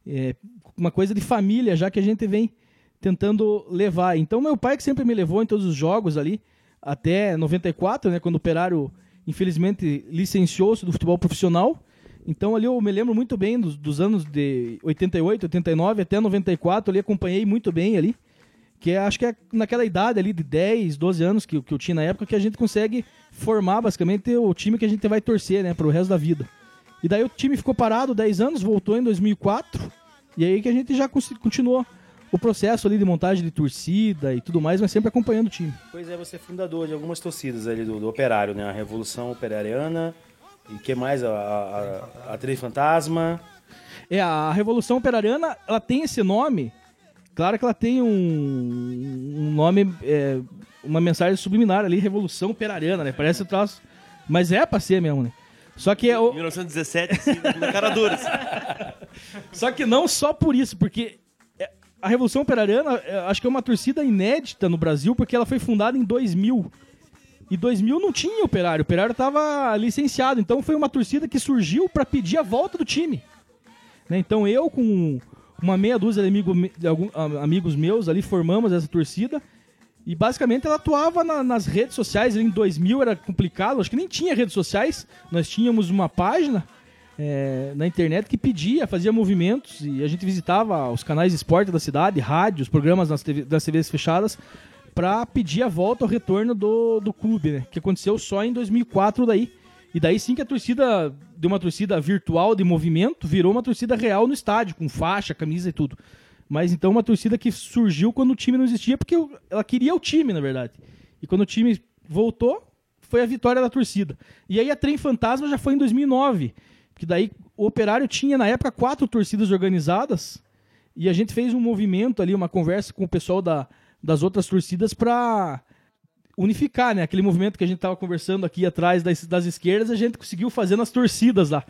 É, uma coisa de família, já que a gente vem tentando levar. Então meu pai que sempre me levou em todos os jogos ali, até 94, né, quando o Operário infelizmente licenciou-se do futebol profissional. Então ali eu me lembro muito bem dos, dos anos de 88, 89 até 94, ali acompanhei muito bem ali. Que é, acho que é naquela idade ali de 10, 12 anos que, que eu tinha na época que a gente consegue formar basicamente o time que a gente vai torcer, né, pro resto da vida. E daí o time ficou parado 10 anos, voltou em 2004, e aí que a gente já continuou o processo ali de montagem de torcida e tudo mais, mas sempre acompanhando o time. Pois é, você é fundador de algumas torcidas ali do, do Operário, né? A Revolução Operariana e que mais? A, a, a Três Fantasma. É, a Revolução Operariana, ela tem esse nome, claro que ela tem um, um nome, é, uma mensagem subliminar ali, Revolução Operariana, né? Parece um troço, mas é pra ser mesmo, né? Só que é o... 1917, assim, na cara dura. [laughs] Só que não só por isso, porque a Revolução Operariana, é, acho que é uma torcida inédita no Brasil, porque ela foi fundada em 2000. E 2000 não tinha operário, o operário estava licenciado, então foi uma torcida que surgiu para pedir a volta do time. Né? Então eu, com uma meia dúzia de, amigo, de algum- amigos meus ali, formamos essa torcida. E basicamente ela atuava na- nas redes sociais. Em 2000 era complicado, acho que nem tinha redes sociais. Nós tínhamos uma página é, na internet que pedia, fazia movimentos e a gente visitava os canais de esporte da cidade, rádios, programas nas TV, das TVs fechadas para pedir a volta ao retorno do, do clube, né? Que aconteceu só em 2004 daí, E daí sim que a torcida, de uma torcida virtual de movimento, virou uma torcida real no estádio, com faixa, camisa e tudo. Mas então uma torcida que surgiu quando o time não existia, porque ela queria o time, na verdade. E quando o time voltou, foi a vitória da torcida. E aí a Trem Fantasma já foi em 2009, que daí o Operário tinha na época quatro torcidas organizadas e a gente fez um movimento ali, uma conversa com o pessoal da, das outras torcidas para unificar, né? Aquele movimento que a gente estava conversando aqui atrás das, das esquerdas, a gente conseguiu fazer nas torcidas lá.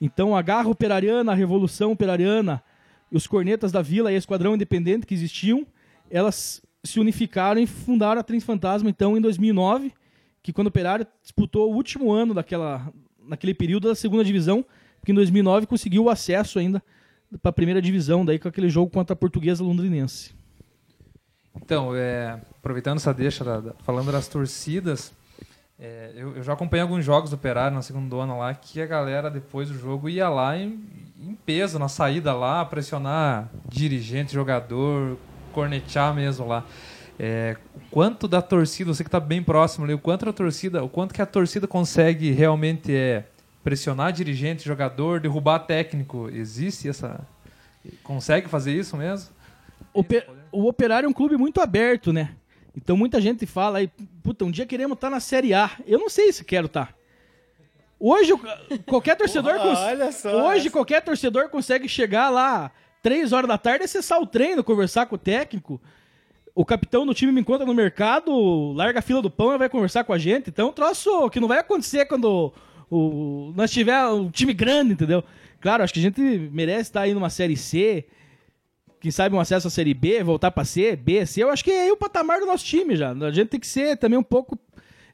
Então a Garra Operariana, a Revolução Operariana, os Cornetas da Vila e a Esquadrão Independente que existiam, elas se unificaram e fundaram a Trens Fantasma, então, em 2009, que quando o Operário disputou o último ano daquela, naquele período da segunda divisão, que em 2009 conseguiu o acesso ainda para a primeira divisão, daí com aquele jogo contra a Portuguesa Londrinense. Então, é, aproveitando essa deixa, da- da- falando das torcidas, é, eu, eu já acompanhei alguns jogos do Operário na segunda ano lá, que a galera depois do jogo ia lá em, em peso, na saída lá, pressionar dirigente, jogador, cornetear mesmo lá. É, o quanto da torcida, você que está bem próximo ali, o quanto a torcida, o quanto que a torcida consegue realmente é, pressionar dirigente, jogador, derrubar técnico, existe essa... Consegue fazer isso mesmo? Ope- o Operário é um clube muito aberto, né? Então muita gente fala aí, puta, um dia queremos estar na Série A. Eu não sei se quero estar. Hoje o- qualquer torcedor [laughs] Porra, cons- olha só hoje essa. qualquer torcedor consegue chegar lá três horas da tarde, acessar o treino, conversar com o técnico. O capitão do time me encontra no mercado, larga a fila do pão e vai conversar com a gente. Então, é um troço que não vai acontecer quando o, nós tiver um time grande, entendeu? Claro, acho que a gente merece estar aí numa Série C, quem sabe um acesso à Série B, voltar pra C, B, C. Eu acho que é o patamar do nosso time já. A gente tem que ser também um pouco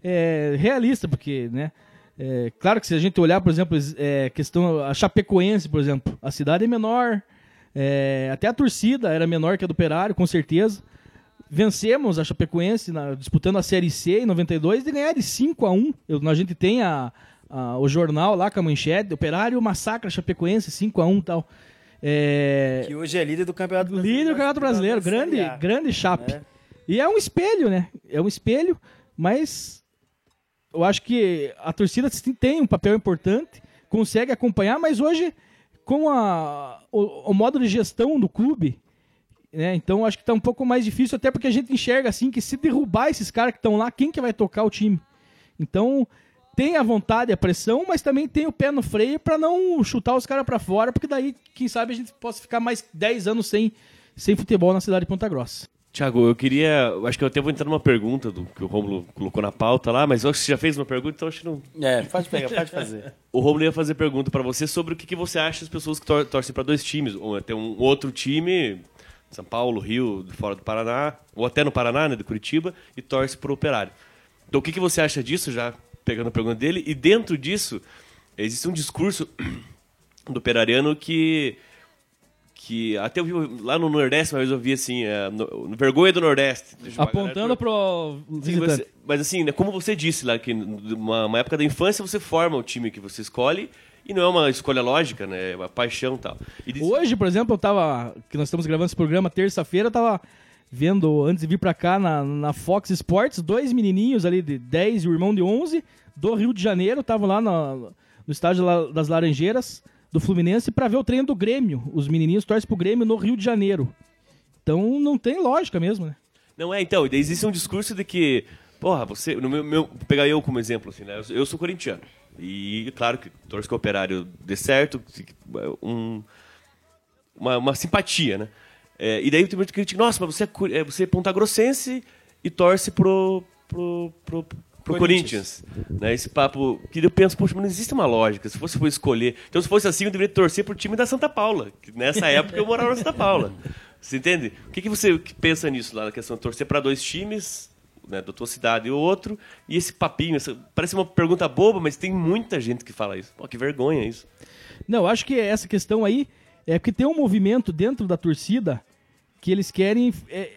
é, realista, porque, né? é, claro que se a gente olhar, por exemplo, é, questão a Chapecoense, por exemplo, a cidade é menor, é, até a torcida era menor que a do Operário, com certeza. Vencemos a Chapecoense na- disputando a Série C em 92 e ganhar de 5 a 1 Eu- A gente tem a, a- o jornal lá com a manchete, Operário massacra Chapecoense 5 a 1 e tal. É, Que hoje é líder do Campeonato Brasileiro. Líder do Campeonato Brasileiro, Série grande, grande chape. É. E é um espelho, né? É um espelho, mas eu acho que a torcida tem um papel importante, consegue acompanhar, mas hoje, com a, o, o modo de gestão do clube, né? Então acho que tá um pouco mais difícil, até porque a gente enxerga assim que se derrubar esses caras que estão lá, quem que vai tocar o time? Então tem a vontade, a pressão, mas também tem o pé no freio para não chutar os caras para fora, porque daí, quem sabe, a gente possa ficar mais 10 anos sem, sem futebol na cidade de Ponta Grossa. Tiago, eu queria. Acho que eu até vou entrar numa pergunta do que o Romulo colocou na pauta lá, mas eu acho que você já fez uma pergunta, então acho que não. É, pode pegar, pode fazer. [laughs] O Romulo ia fazer pergunta pra você sobre o que, que você acha das pessoas que tor- torcem pra dois times, ou até um outro time, São Paulo, Rio, fora do Paraná, ou até no Paraná, né, de Curitiba, e torce pro Operário. Então, o que, que você acha disso, já pegando a pergunta dele? E dentro disso, existe um discurso [clears throat] do operariano que que até eu vi lá no Nordeste, uma vez eu vi assim, é, no, Vergonha do Nordeste. Apontando pro Sim, visitante. mas assim, né, como você disse lá, que numa uma época da infância você forma o time que você escolhe e não é uma escolha lógica, né? É uma paixão e tal. E diz- Hoje, por exemplo, eu tava. Que nós estamos gravando esse programa terça-feira, eu tava vendo, antes de vir pra cá, na, na Fox Sports, dois menininhos ali de 10 e o irmão de 11, do Rio de Janeiro, estavam lá na- no estádio das Laranjeiras, do Fluminense, pra ver o treino do Grêmio. Os menininhos torcem pro Grêmio no Rio de Janeiro. Então não tem lógica mesmo, né? Não é, então, existe um discurso de que, porra, você, no meu, meu- pegar eu como exemplo, assim, né? Eu, eu sou corintiano. E claro que torço que o operário dê certo, um, uma, uma simpatia, né? É, e daí tem muita crítica, nossa, mas você é, é, você é pontagrossense e torce pro, pro, pro, pro Corinthians. Né? Esse papo que eu penso, poxa, mas não existe uma lógica. Se fosse for escolher. Então, se fosse assim, eu deveria torcer pro time da Santa Paula. Que nessa época eu morava na Santa Paula. Você entende? O que, que você pensa nisso lá na questão de torcer para dois times, né, da tua cidade e o outro, e esse papinho? essa- parece uma pergunta boba, mas tem muita gente que fala isso. Pô, que vergonha isso. Não, acho que essa questão aí é que tem um movimento dentro da torcida que eles querem, é,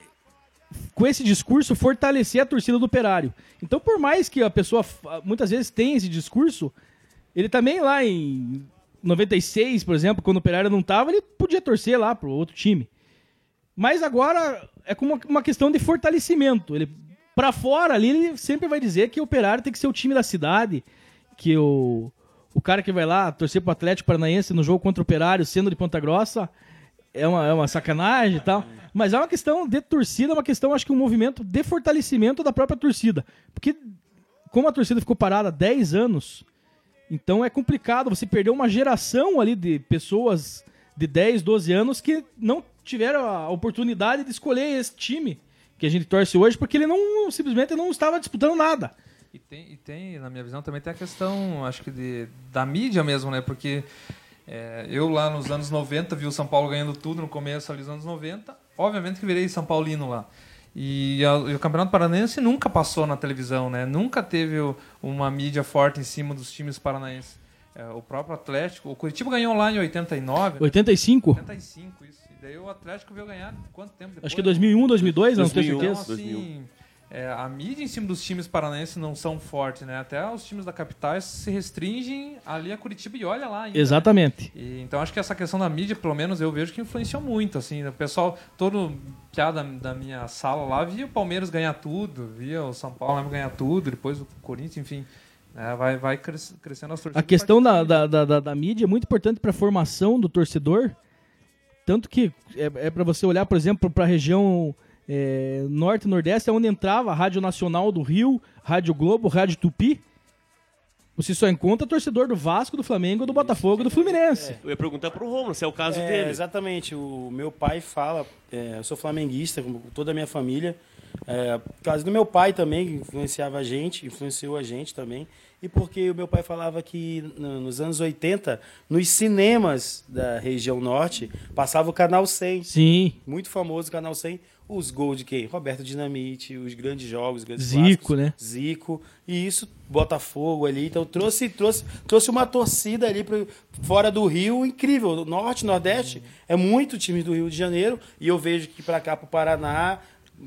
com esse discurso, fortalecer a torcida do operário. Então, por mais que a pessoa muitas vezes tenha esse discurso, ele também lá em 96, por exemplo, quando o operário não tava, ele podia torcer lá pro outro time. Mas agora é como uma questão de fortalecimento. Ele para fora ali ele sempre vai dizer que o Operário tem que ser o time da cidade, que o, o cara que vai lá torcer pro Atlético Paranaense no jogo contra o Operário, sendo de Ponta Grossa, é uma, é uma sacanagem e tal. Mas é uma questão de torcida, é uma questão, acho que um movimento de fortalecimento da própria torcida. Porque, como a torcida ficou parada há 10 anos, então é complicado você perder uma geração ali de pessoas de 10, 12 anos que não tiveram a oportunidade de escolher esse time que a gente torce hoje, porque ele não simplesmente não estava disputando nada. E tem, e tem, na minha visão, também tem a questão, acho que de, da mídia mesmo, né? Porque é, eu lá nos anos 90 vi o São Paulo ganhando tudo no começo ali dos anos 90. Obviamente que virei São Paulino lá. E, a- e o Campeonato Paranaense nunca passou na televisão, né? Nunca teve o- uma mídia forte em cima dos times paranaenses. É, o próprio Atlético, o Curitiba ganhou lá em 89. né? 85? 85, isso. Daí o Atlético veio ganhar quanto tempo depois? Acho que 2001, 2002, não tenho 2001, certeza. Então, assim, é, a mídia em cima dos times paranaenses não são fortes, né? Até os times da capital se restringem ali a Curitiba e olha lá. ainda, né? Exatamente. E, então acho que essa questão da mídia, pelo menos eu vejo que influenciou muito, assim, o pessoal, todo piada da minha sala lá via o Palmeiras ganhar tudo, via o São Paulo ganhar tudo, depois o Corinthians, enfim, né, vai, vai cres- crescendo as torcidas. A questão da, da, da, da- da mídia é muito importante para a formação do torcedor. Tanto que é, é para você olhar, por exemplo, para a região é, norte e nordeste, é onde entrava a Rádio Nacional do Rio, Rádio Globo, Rádio Tupi. Você só encontra torcedor do Vasco, do Flamengo, do Botafogo, do Fluminense. Eu ia perguntar pro Romulo se é o caso É, dele. exatamente. O meu pai fala, é, eu sou flamenguista, como toda a minha família. É, por causa do meu pai também, que influenciava a gente, influenciou a gente também. E porque o meu pai falava que no- nos anos 80, nos cinemas da região norte, passava o Canal 100. Sim. Muito famoso o Canal 100. Os gols de quem? Roberto Dinamite, os grandes jogos, os grandes Zico, né? Zico. E isso, Botafogo ali. Então trouxe, trouxe, trouxe uma torcida ali pro, fora do Rio incrível. Norte, Nordeste, é muito time do Rio de Janeiro. E eu vejo que para cá, pro Paraná,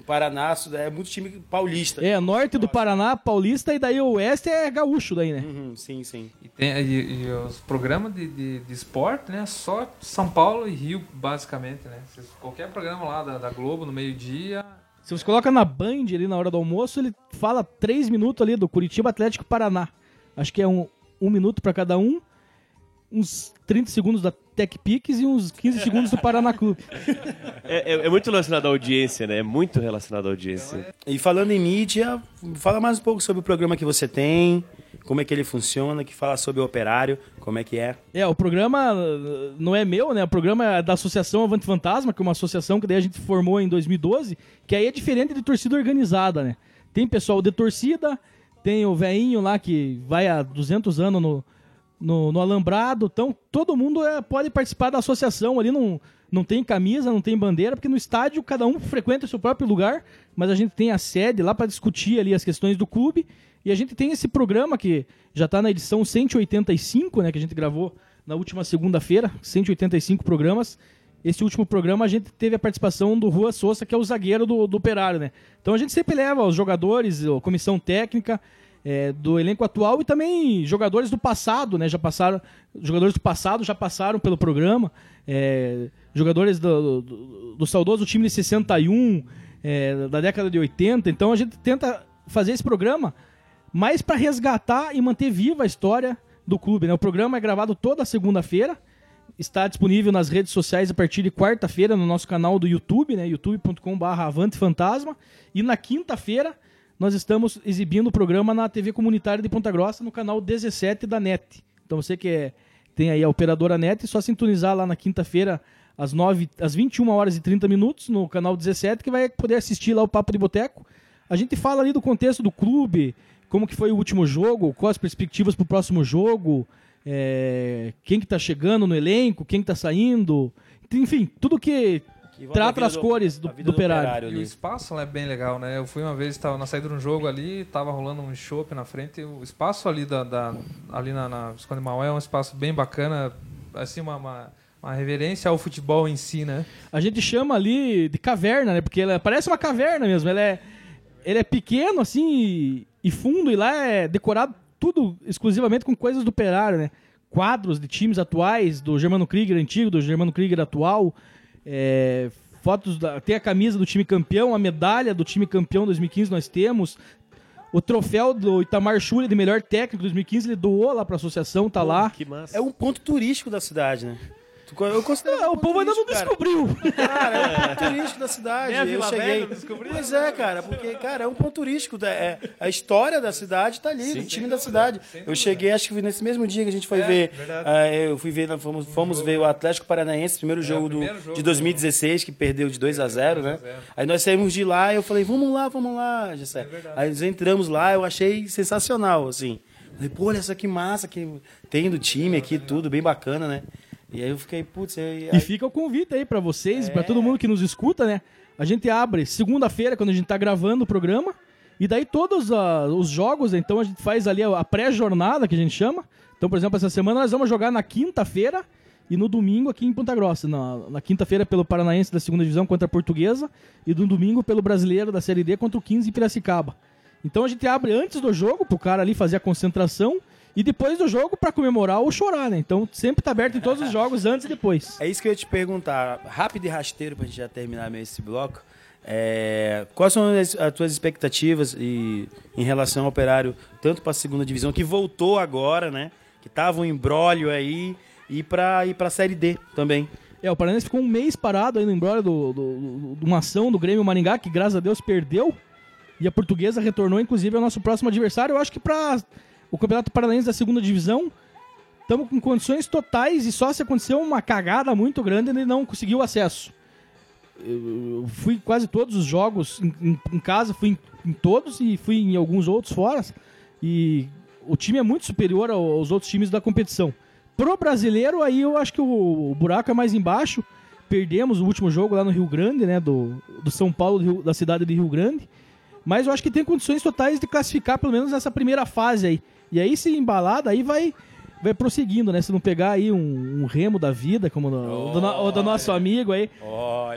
Paraná é muito time paulista. É, norte do Paraná, paulista, e daí o oeste é gaúcho daí, né? Uhum, sim, sim. E, tem, e, e os programas de, de, de esporte, né? Só São Paulo e Rio, basicamente, né? Qualquer programa lá da, da Globo, no meio-dia, Se você coloca na Band ali na hora do almoço, ele fala três minutos ali do Curitiba Atlético Paraná. Acho que é um, um minuto para cada um, uns 30 segundos da Tech Pix e uns 15 segundos do Paraná Clube. É, é- é muito relacionado à audiência, né? É muito relacionado à audiência. E falando em mídia, fala mais um pouco sobre o programa que você tem, como é que ele funciona, que fala sobre o operário, como é que é. É, o programa uh, não é meu, né? O programa é da Associação Avante Fantasma, que é uma associação que daí a gente formou em 2012, que aí é diferente de torcida organizada, né? Tem pessoal de torcida, tem o veinho lá que vai há 200 anos no, no, no alambrado, então todo mundo é, pode participar da associação ali, não, não tem camisa, não tem bandeira, porque no estádio cada um frequenta o seu próprio lugar, mas a gente tem a sede lá para discutir ali as questões do clube, e a gente tem esse programa que já está na edição 185, né, que a gente gravou na última segunda-feira, 185 programas. Esse último programa a gente teve a participação do Rua Souza, que é o zagueiro do, do Operário, né? Então a gente sempre leva os jogadores, a comissão técnica é, do elenco atual e também jogadores do passado, né? Já passaram, jogadores do passado já passaram pelo programa, é, jogadores do, do, do saudoso time de 61, é, da década de 80. Então a gente tenta fazer esse programa mais para resgatar e manter viva a história do clube. Né? O programa é gravado toda segunda-feira, está disponível nas redes sociais a partir de quarta-feira no nosso canal do YouTube, né? youtube.com.br Avante. E na quinta-feira nós estamos exibindo o programa na TV Comunitária de Ponta Grossa, no canal 17 da NET. Então você que é- tem aí a operadora NET, é só sintonizar lá na quinta-feira às, 9, às 21 horas e 30 minutos no canal 17, que vai poder assistir lá o Papo de Boteco. A gente fala ali do contexto do clube, como que foi o último jogo, quais as perspectivas para o próximo jogo, é, quem que tá chegando no elenco, quem que tá saindo, enfim, tudo que, trata as do- cores do, do do operário. operário E o espaço é bem legal, né? Eu fui uma vez, estava na saída de um jogo ali, tava rolando um chopp na frente. O espaço ali da, da- ali na, na Visconde Maué é um espaço bem bacana, assim uma, uma, uma reverência ao futebol em si, né? A gente chama ali de caverna, né? Porque ela parece uma caverna mesmo. Ela é, ele é pequeno, assim, e, e fundo, e lá é decorado tudo exclusivamente com coisas do operário, né? Quadros de times atuais, do Germano Krieger antigo, do Germano Krieger atual, é, fotos da. Tem a camisa do time campeão, a medalha do time campeão 2015 nós temos. o troféu do Itamar Schulli de melhor técnico 2015, ele doou lá pra associação, tá lá. Que massa. É um ponto turístico da cidade, né? Eu considero. Ah, o povo ainda não descobriu. Cara, é um ponto [laughs] turístico da cidade. A eu cheguei. Velha. Pois é, cara, porque, cara, é um ponto turístico. da- É, a história da cidade tá ali, do time da cidade. Eu cheguei, acho que nesse mesmo dia que a gente foi ver. ah, eu fui ver, fomos, fomos ver o Atlético Paranaense, primeiro jogo, do, primeiro jogo de 2016, que perdeu de 2 a 0 né? 2 a 0. Aí nós saímos de lá e eu falei, vamos lá, vamos lá, Gessé. Aí nós entramos lá, eu achei sensacional, assim. Falei, pô, olha só que massa que tem do time aqui, tudo bem bacana, né? E aí eu fiquei, putz, aí, E fica o convite aí pra vocês, É. pra todo mundo que nos escuta, né? A gente abre segunda-feira, quando a gente tá gravando o programa, e daí todos ah, os jogos, então a gente faz ali a a pré-jornada, que a gente chama. Então, por exemplo, essa semana nós vamos jogar na quinta-feira e no domingo aqui em Ponta Grossa. Na, na quinta-feira pelo Paranaense da segunda divisão contra a Portuguesa e no domingo pelo Brasileiro da Série D contra o 15 em Piracicaba. Então a gente abre antes do jogo pro cara ali fazer a concentração e depois do jogo pra comemorar ou chorar, né? Então sempre tá aberto em todos os jogos antes e depois. É isso que eu ia te perguntar, rápido e rasteiro pra gente já terminar mesmo esse bloco. É, quais são as, as tuas expectativas e, em relação ao operário, tanto para a segunda divisão, que voltou agora, né? Que tava um embrólio aí, e para ir pra Série D também. É, o Paranense ficou um mês parado aí no embrólio do, do- do- de uma ação do Grêmio Maringá, que graças a Deus perdeu. E a portuguesa retornou, inclusive, ao nosso próximo adversário. Eu acho que para o Campeonato Paranaense da segunda divisão, estamos com condições totais e só se aconteceu uma cagada muito grande ele não conseguiu acesso. Eu fui quase todos os jogos em, em- casa, fui em, em todos e fui em alguns outros fora. E o time é muito superior ao- aos outros times da competição. Pro brasileiro, aí eu acho que o, o buraco é mais embaixo. Perdemos o último jogo lá no Rio Grande, né? Do, do São Paulo, do Rio- da cidade de Rio Grande. Mas eu acho que tem condições totais de classificar, pelo menos nessa primeira fase aí. E aí, se embalada, aí vai, vai prosseguindo, né? Se não pegar aí um, um remo da vida, como no- do, no- o do nosso amigo aí,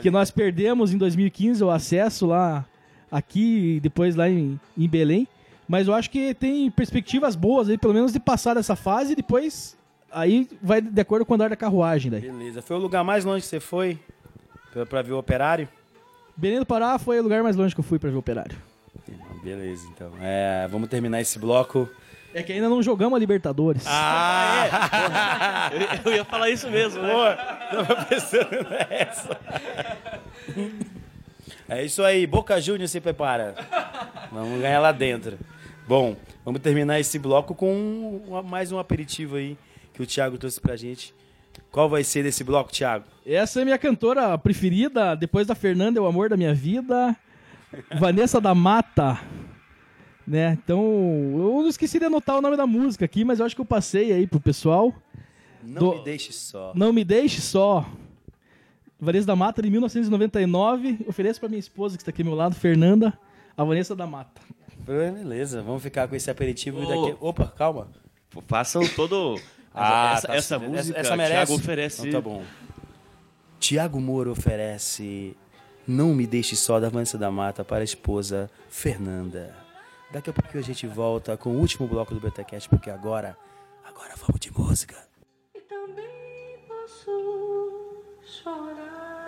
que nós perdemos em 2015 o acesso lá aqui e depois lá em, em Belém. Mas eu acho que tem perspectivas boas aí, pelo menos de passar dessa fase e depois aí vai de acordo com o andar da carruagem daí. Beleza. Foi o lugar mais longe que você foi pra ver o operário? Belém do Pará foi o lugar mais longe que eu fui pra ver o Operário. Beleza, então. É, vamos terminar esse bloco. É que ainda não jogamos a Libertadores. Ah, Eu, [laughs] eu ia falar isso mesmo, né? Tava pensando nessa. É isso aí, Boca Juniors se prepara. Vamos ganhar lá dentro. Bom, vamos terminar esse bloco com mais um aperitivo aí que o Thiago trouxe pra gente. Qual vai ser desse bloco, Thiago? Essa é minha cantora preferida, depois da Fernanda, é o amor da minha vida. Vanessa da Mata. Né? Então, eu não esqueci de anotar o nome da música aqui, mas eu acho que eu passei aí pro pessoal. Não Do- me deixe só. Não me deixe só. Vanessa da Mata, de 1999. Ofereço pra minha esposa que está aqui ao meu lado, Fernanda, a Vanessa da Mata. Beleza, vamos ficar com esse aperitivo Ô. daqui. Opa, calma. Façam todo. [laughs] Ah, essa, tá essa certo. música, essa merece. Thiago oferece. Então tá bom. Tiago Moro oferece Não Me Deixe Só da Vanessa da Mata para a esposa Fernanda. Daqui a pouquinho a gente volta com o último bloco do BTCast, porque agora, agora vamos de música. E também posso chorar.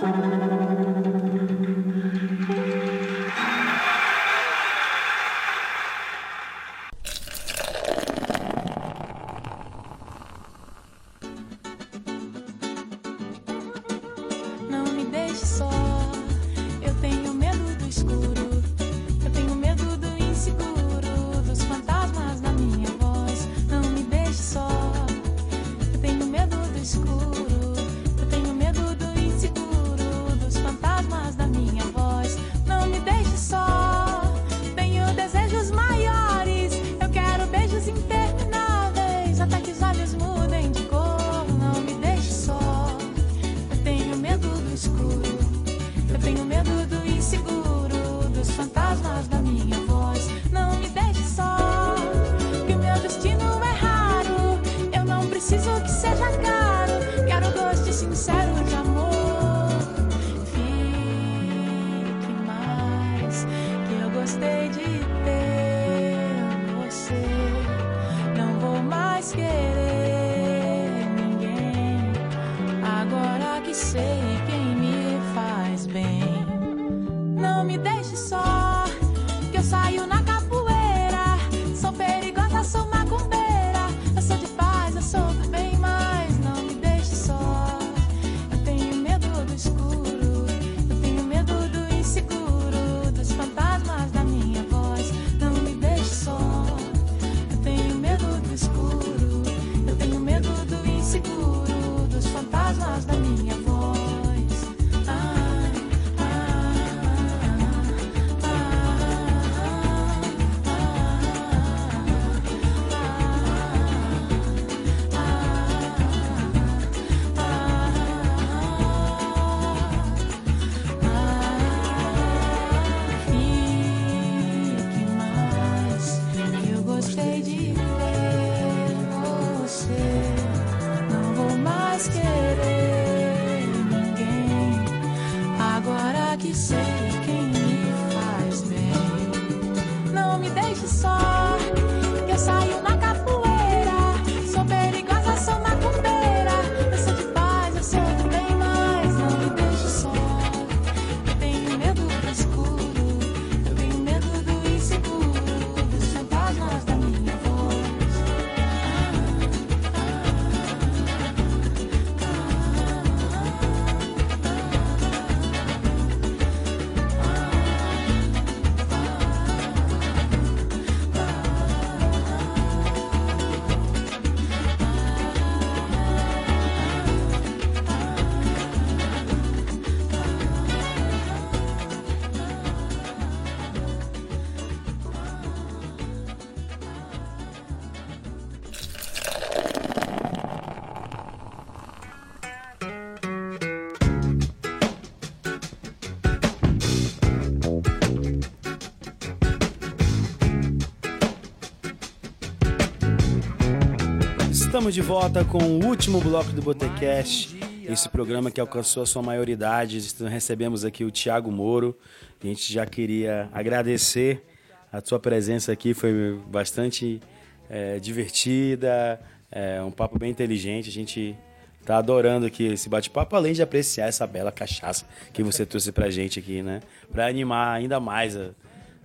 Estamos de volta com o último bloco do Botecast. Esse programa que alcançou a sua maioridade. Recebemos aqui o Tiago Moro. A gente já queria agradecer a sua presença aqui. Foi bastante é, divertida, é, um papo bem inteligente. A gente tá adorando aqui esse bate-papo, além de apreciar essa bela cachaça que você trouxe pra gente aqui, né? Pra animar ainda mais a-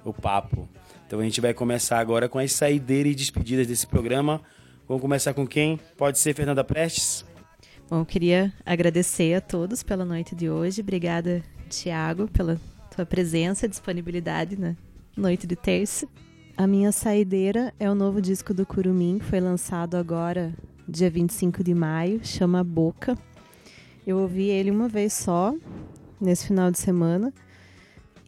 o papo. Então a gente vai começar agora com as saideiras e despedidas desse programa. Vamos começar com quem? Pode ser Fernanda Prestes? Bom, eu queria agradecer a todos pela noite de hoje. Obrigada, Tiago, pela tua presença e disponibilidade na noite de terça. A minha saideira é o novo disco do Curumim, foi lançado agora, dia 25 de maio, chama Boca. Eu ouvi ele uma vez só, nesse final de semana,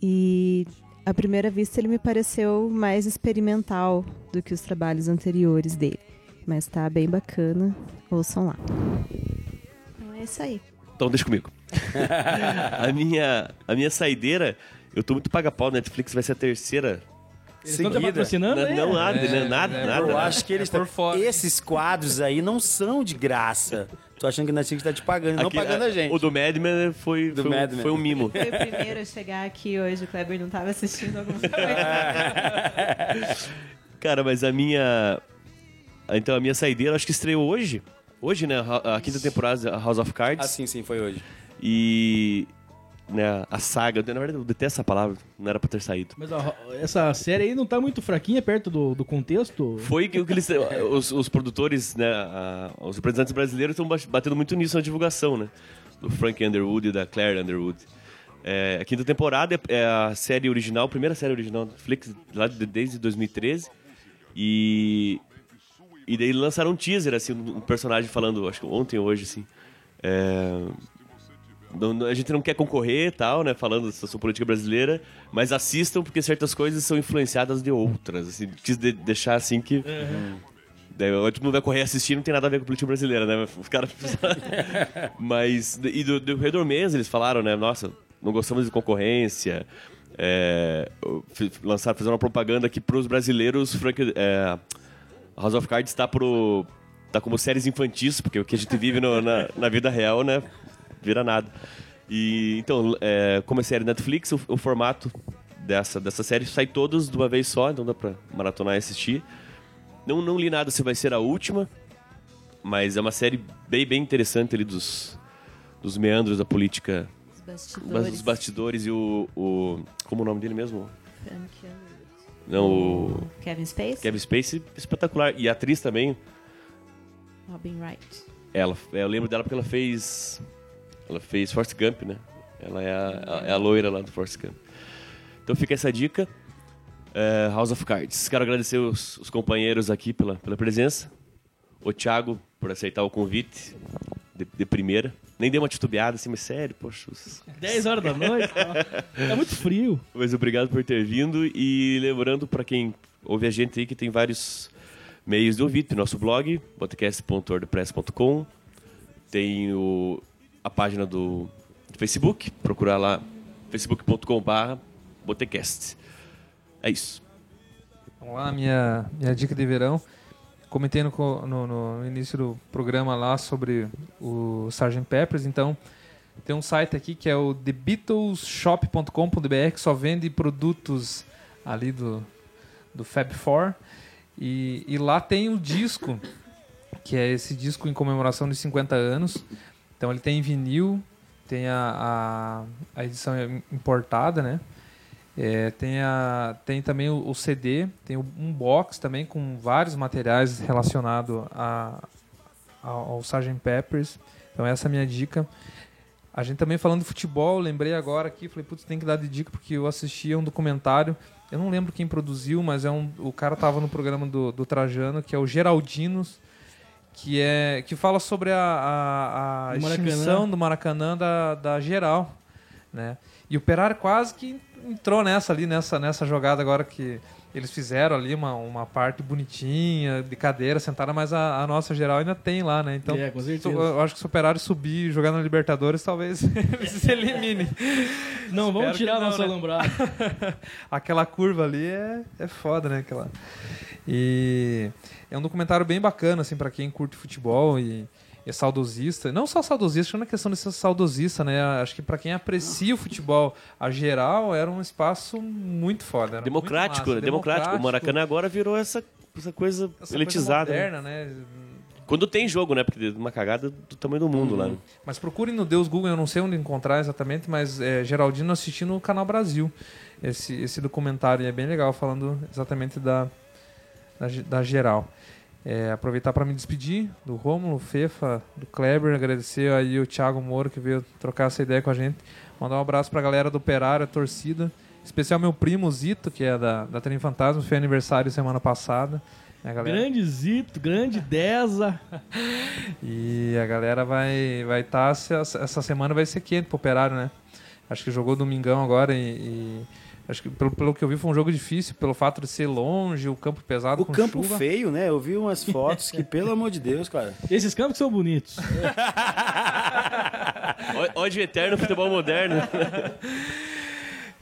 e à primeira vista ele me pareceu mais experimental do que os trabalhos anteriores dele. Mas tá bem bacana, ouçam lá. Então é isso aí. Então deixa comigo. [laughs] a, minha, a minha saideira, eu tô muito paga-pau, Netflix vai ser a terceira. Eles não estão patrocinando, Não, hein? não nada, É, né? nada, é, nada. Eu nada. acho que eles É por tão- fora. Esses quadros aí não são de graça. Tô achando que a Netflix tá te pagando, não Aqui, pagando a gente. O do Madman foi, Do foi, um- Mad foi um mimo. Foi o primeiro a chegar aqui hoje, o Kleber não estava assistindo alguma coisa. [laughs] Cara, mas a minha. Então a minha saideira, acho que estreou hoje. Hoje, né? A quinta temporada da House of Cards. Ah, sim, sim, foi hoje. E. Né, a saga. Na verdade, eu detesto essa palavra. Não era pra ter saído. Mas ó, essa série aí não tá muito fraquinha perto do, do contexto. Foi que, o que eles. [laughs] Os, os produtores, né? a- os representantes brasileiros estão batendo muito nisso na divulgação, né? Do Frank Underwood e da Claire Underwood. É, a quinta temporada é- é a série original, a primeira série original da Netflix, lá de- desde 2013. E. E daí lançaram um teaser, assim, um personagem falando, acho que ontem ou hoje, assim. É, não- a gente não quer concorrer e tal, né? Falando da situação política brasileira, mas assistam porque certas coisas são influenciadas de outras. Assim, quis de- deixar assim que. Daí, todo mundo vai correr assistir, não tem nada a ver com política brasileira, né? Os caras. [laughs] mas. E do, do Redor Mendes, eles falaram, né? Nossa, não gostamos de concorrência. É, lançaram, fizeram uma propaganda que pros brasileiros, Frank, é, House of Cards está pro. tá como séries infantis, porque o que a gente vive no- na, na vida real, né? Vira nada. E então, é, como é série Netflix, o, o formato dessa, dessa série sai todos de uma vez só, então dá pra maratonar e assistir. Não, não li nada se vai ser a última, mas é uma série bem, bem interessante ali dos, dos meandros da política, Os dos bastidores. bastidores e o, o. Como é o nome dele mesmo? Frank Underwood. Não, o. Kevin Space? Kevin Spacey, espetacular. E a atriz também, Robin Wright. ela, eu lembro dela porque ela fez. Ela fez Forrest Gump, né? Ela é a, a- é a loira lá do Forrest Gump. Então fica essa dica. É, House of Cards. Quero agradecer os, os companheiros aqui pela, pela presença. O Thiago por aceitar o convite de, de primeira. Nem dei uma titubeada assim, mas sério, poxa. os- 10 horas da noite. Tá muito frio. Mas obrigado por ter vindo e lembrando para quem ouve a gente aí que tem vários meios de ouvir, tem nosso blog, podcast.wordpress.com, tem o, a página do, do Facebook, procurar lá facebook.com.br botecast. É isso. Vamos lá, minha, minha dica de verão. Comentei no, no- no início do programa lá sobre o Sgt. Peppers, então tem um site aqui que é o TheBeatlesShop.com.br que só vende produtos ali do, do Fab Four. E, e lá tem o disco, que é esse disco em comemoração de 50 anos. Então ele tem vinil, tem a, a, a edição importada, né? É, tem, a, tem também o, o CD, tem um box também com vários materiais relacionados ao, Sgt. Peppers. Então essa é a minha dica. A gente também falando de futebol, lembrei agora aqui, falei, putz, tem que dar de dica porque eu assisti a um documentário, eu não lembro quem produziu, mas é um, o cara tava no programa do, do Trajano, que é o Geraldinos, que é que fala sobre a, a, a Do Maracanã. extinção do Maracanã da, da geral, né? E o Pereira quase que entrou nessa ali, nessa, nessa jogada agora que eles fizeram ali uma, uma parte bonitinha, de cadeira sentada, mas a, a nossa geral ainda tem lá, né? Então, É, com certeza. se- eu acho que se o Operário subir e jogar na Libertadores, talvez [laughs] ele se elimine. Não, vamos Espero tirar que a não, nossa né? [laughs] Aquela curva ali é, é foda, né? Aquela... E é um documentário bem bacana, assim, para quem curte futebol e é saudosista. Não só saudosista, acho que não é questão de ser saudosista, né? Acho que para quem aprecia o futebol a geral, era um espaço muito foda. Democrático, muito né? democrático. O Maracanã agora virou essa, essa coisa essa elitizada. coisa né? moderna, né? Quando tem jogo, né? Porque uma cagada do tamanho do mundo lá. né? Mas procurem no Deus Google, eu não sei onde encontrar exatamente, mas é, Geraldino assistindo no Canal Brasil esse, esse documentário é bem legal, falando exatamente da, da, da geral. É, aproveitar para me despedir do Rômulo, Fefa, do Kleber, agradecer aí o Thiago Moro que veio trocar essa ideia com a gente. Mandar um abraço pra galera do Operário, a torcida. Especial meu primo Zito, que é da, da Trem Fantasma, foi aniversário semana passada. A galera- grande Zito, grande Deza. [laughs] e a galera vai vai estar essa semana vai ser quente pro Operário, né? Acho que jogou domingão agora e, e acho que pelo, pelo que eu vi foi um jogo difícil pelo fato de ser longe, o campo pesado O com campo chuva. feio, né? Eu vi umas fotos que, pelo amor de Deus, cara. Esses campos são bonitos. [laughs] Ódio eterno, futebol moderno. [laughs]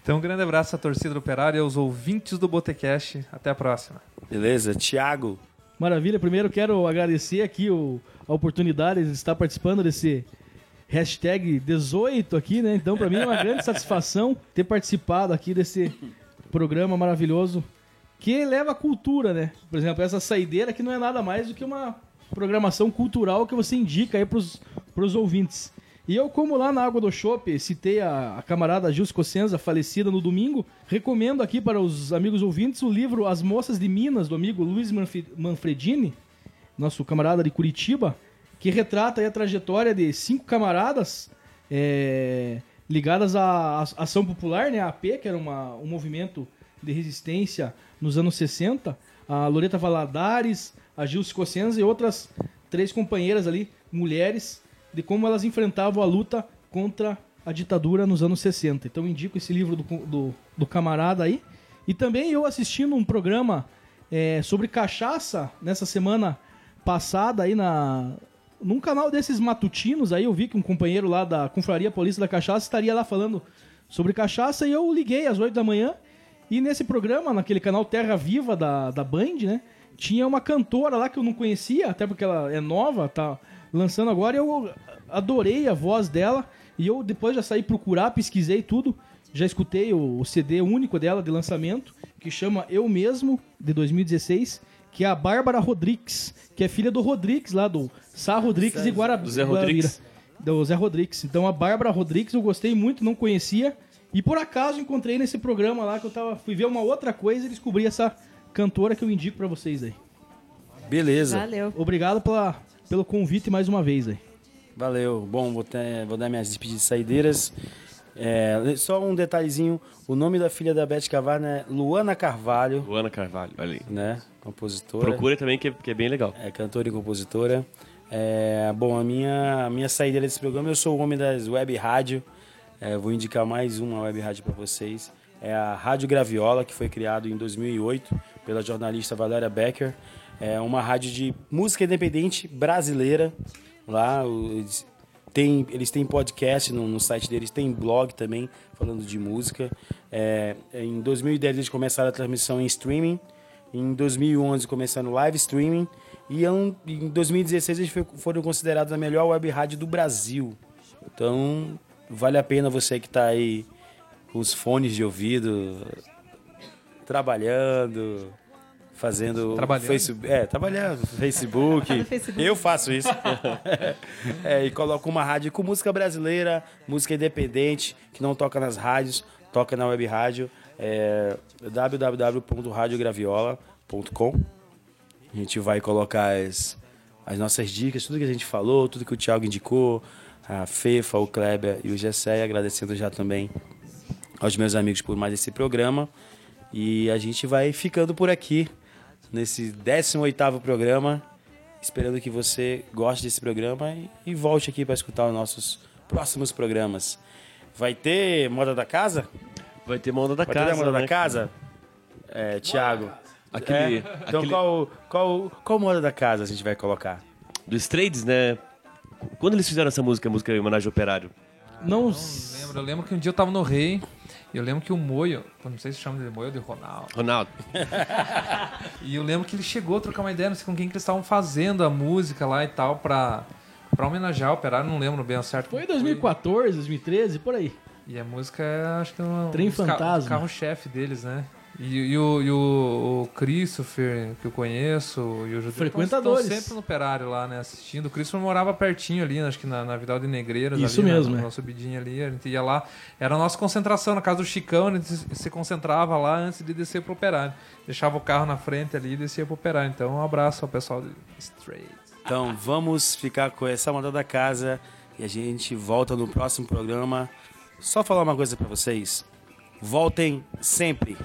Então, um grande abraço à torcida do Operário e aos ouvintes do Botecast. Até a próxima. Beleza, Thiago. Maravilha. Primeiro quero agradecer aqui o- a oportunidade de estar participando desse hashtag 18 aqui, né? Então, para mim é uma grande satisfação ter participado aqui desse programa maravilhoso que leva a cultura, né? Por exemplo, essa saideira que não é nada mais do que uma programação cultural que você indica aí pros, pros ouvintes. E eu, como lá na Água do Chopp, citei a, a camarada Gil Cossenza, falecida no domingo, recomendo aqui para os amigos ouvintes o livro As Moças de Minas, do amigo Luiz Manfre- Manfredini, nosso camarada de Curitiba, que retrata a trajetória de cinco camaradas é, ligadas à Ação Popular, né, a AP, que era uma, um movimento de resistência nos anos 60, a Loreta Valadares, a Gilce Cossenza e outras três companheiras ali, mulheres, de como elas enfrentavam a luta contra a ditadura nos anos 60. Então indico esse livro do, do, do camarada aí. E também eu assistindo um programa é, sobre cachaça nessa semana passada aí na num canal desses matutinos aí eu vi que um companheiro lá da Confraria Polícia da Cachaça estaria lá falando sobre cachaça e eu liguei às 8 da manhã e nesse programa, naquele canal Terra Viva da, da Band, né, tinha uma cantora lá que eu não conhecia, até porque ela é nova, tá lançando agora, e eu adorei a voz dela e eu depois já saí procurar, pesquisei tudo, já escutei o, o CD único dela de lançamento, que chama Eu Mesmo, de 2016, que é a Bárbara Rodrigues, que é filha do Rodrigues lá, do Sá Rodrigues e Guarabira. Do Zé Rodrigues. Do Zé Rodrigues. Então a Bárbara Rodrigues eu gostei muito, não conhecia. E por acaso encontrei nesse programa lá que eu tava, fui ver uma outra coisa e descobri essa cantora que eu indico pra vocês aí. Beleza. Valeu. Obrigado pela, pelo convite mais uma vez aí. Valeu. Bom, vou, ter- vou dar minhas despedidas saideiras. É, só um detalhezinho. O nome da filha da Beth Carvalho é Luana Carvalho, Luana Carvalho, olha aí. né? Compositora. Procure também, que é, que é bem legal. É cantora e compositora. É, bom, a minha, a minha saideira desse programa, eu sou o homem das web rádio. É, vou indicar mais uma web rádio para vocês. É a Rádio Graviola, que foi criado em 2008 pela jornalista Valéria Becker. É uma rádio de música independente brasileira. Lá os- tem, eles têm podcast no, no site deles, tem blog também falando de música. É, em 2010 eles começaram a transmissão em streaming. Em 2011 começaram live streaming. E em em 2016 eles foram considerados a melhor web rádio do Brasil. Então vale a pena você que está aí com os fones de ouvido, trabalhando, fazendo Trabalhando? Facebook, é, trabalhando, Facebook. Eu faço isso. [laughs] É, e coloco uma rádio com música brasileira, música independente, que não toca nas rádios, toca na web rádio. É www.radiograviola.com. A gente vai colocar as, as nossas dicas, tudo que a gente falou, tudo que o Thiago indicou, a Fefa, o Kleber e o Gessé, agradecendo já também aos meus amigos por mais esse programa. E a gente vai ficando por aqui nesse 18º programa, esperando que você goste desse programa e, e volte aqui para escutar os nossos próximos programas. Vai ter Moda da Casa? Vai ter moda da Vai casa. ter moda né? da casa? É, Thiago. Aquele- É? Então aquele- qual, qual, qual moda da casa a gente vai colocar? Do Strades, né? Quando eles fizeram essa música, a música em homenagem ao operário? Não lembro. Eu lembro que um dia eu tava no Rei e eu lembro que o Moio, não sei se chama de Moio ou de Ronaldo. Ronaldo. [laughs] E eu lembro que ele chegou a trocar uma ideia, não sei com quem que eles estavam fazendo a música lá e tal, pra, pra homenagear o Operário, não lembro bem ao certo. Foi em 2014, 2013, por aí. E a música é, acho que é um Trem um dos ca- Fantasma. carro-chefe deles, né? E, e o, e o, o Christopher, que eu conheço, e o Judeu Frequentadores. estão sempre no Operário lá, né, assistindo. O Christopher morava pertinho ali, acho que na, na Vidal de Negreiras. Isso ali, mesmo, na, é. na subidinha ali, a gente ia lá. Era a nossa concentração, na casa do Chicão, a gente se- concentrava lá antes de descer pro Operário. Deixava o carro na frente ali e descia pro Operário. Então, um abraço ao pessoal do Straight. Então vamos ficar com essa moda da casa e a gente volta no próximo programa. Só falar uma coisa pra vocês. Voltem sempre.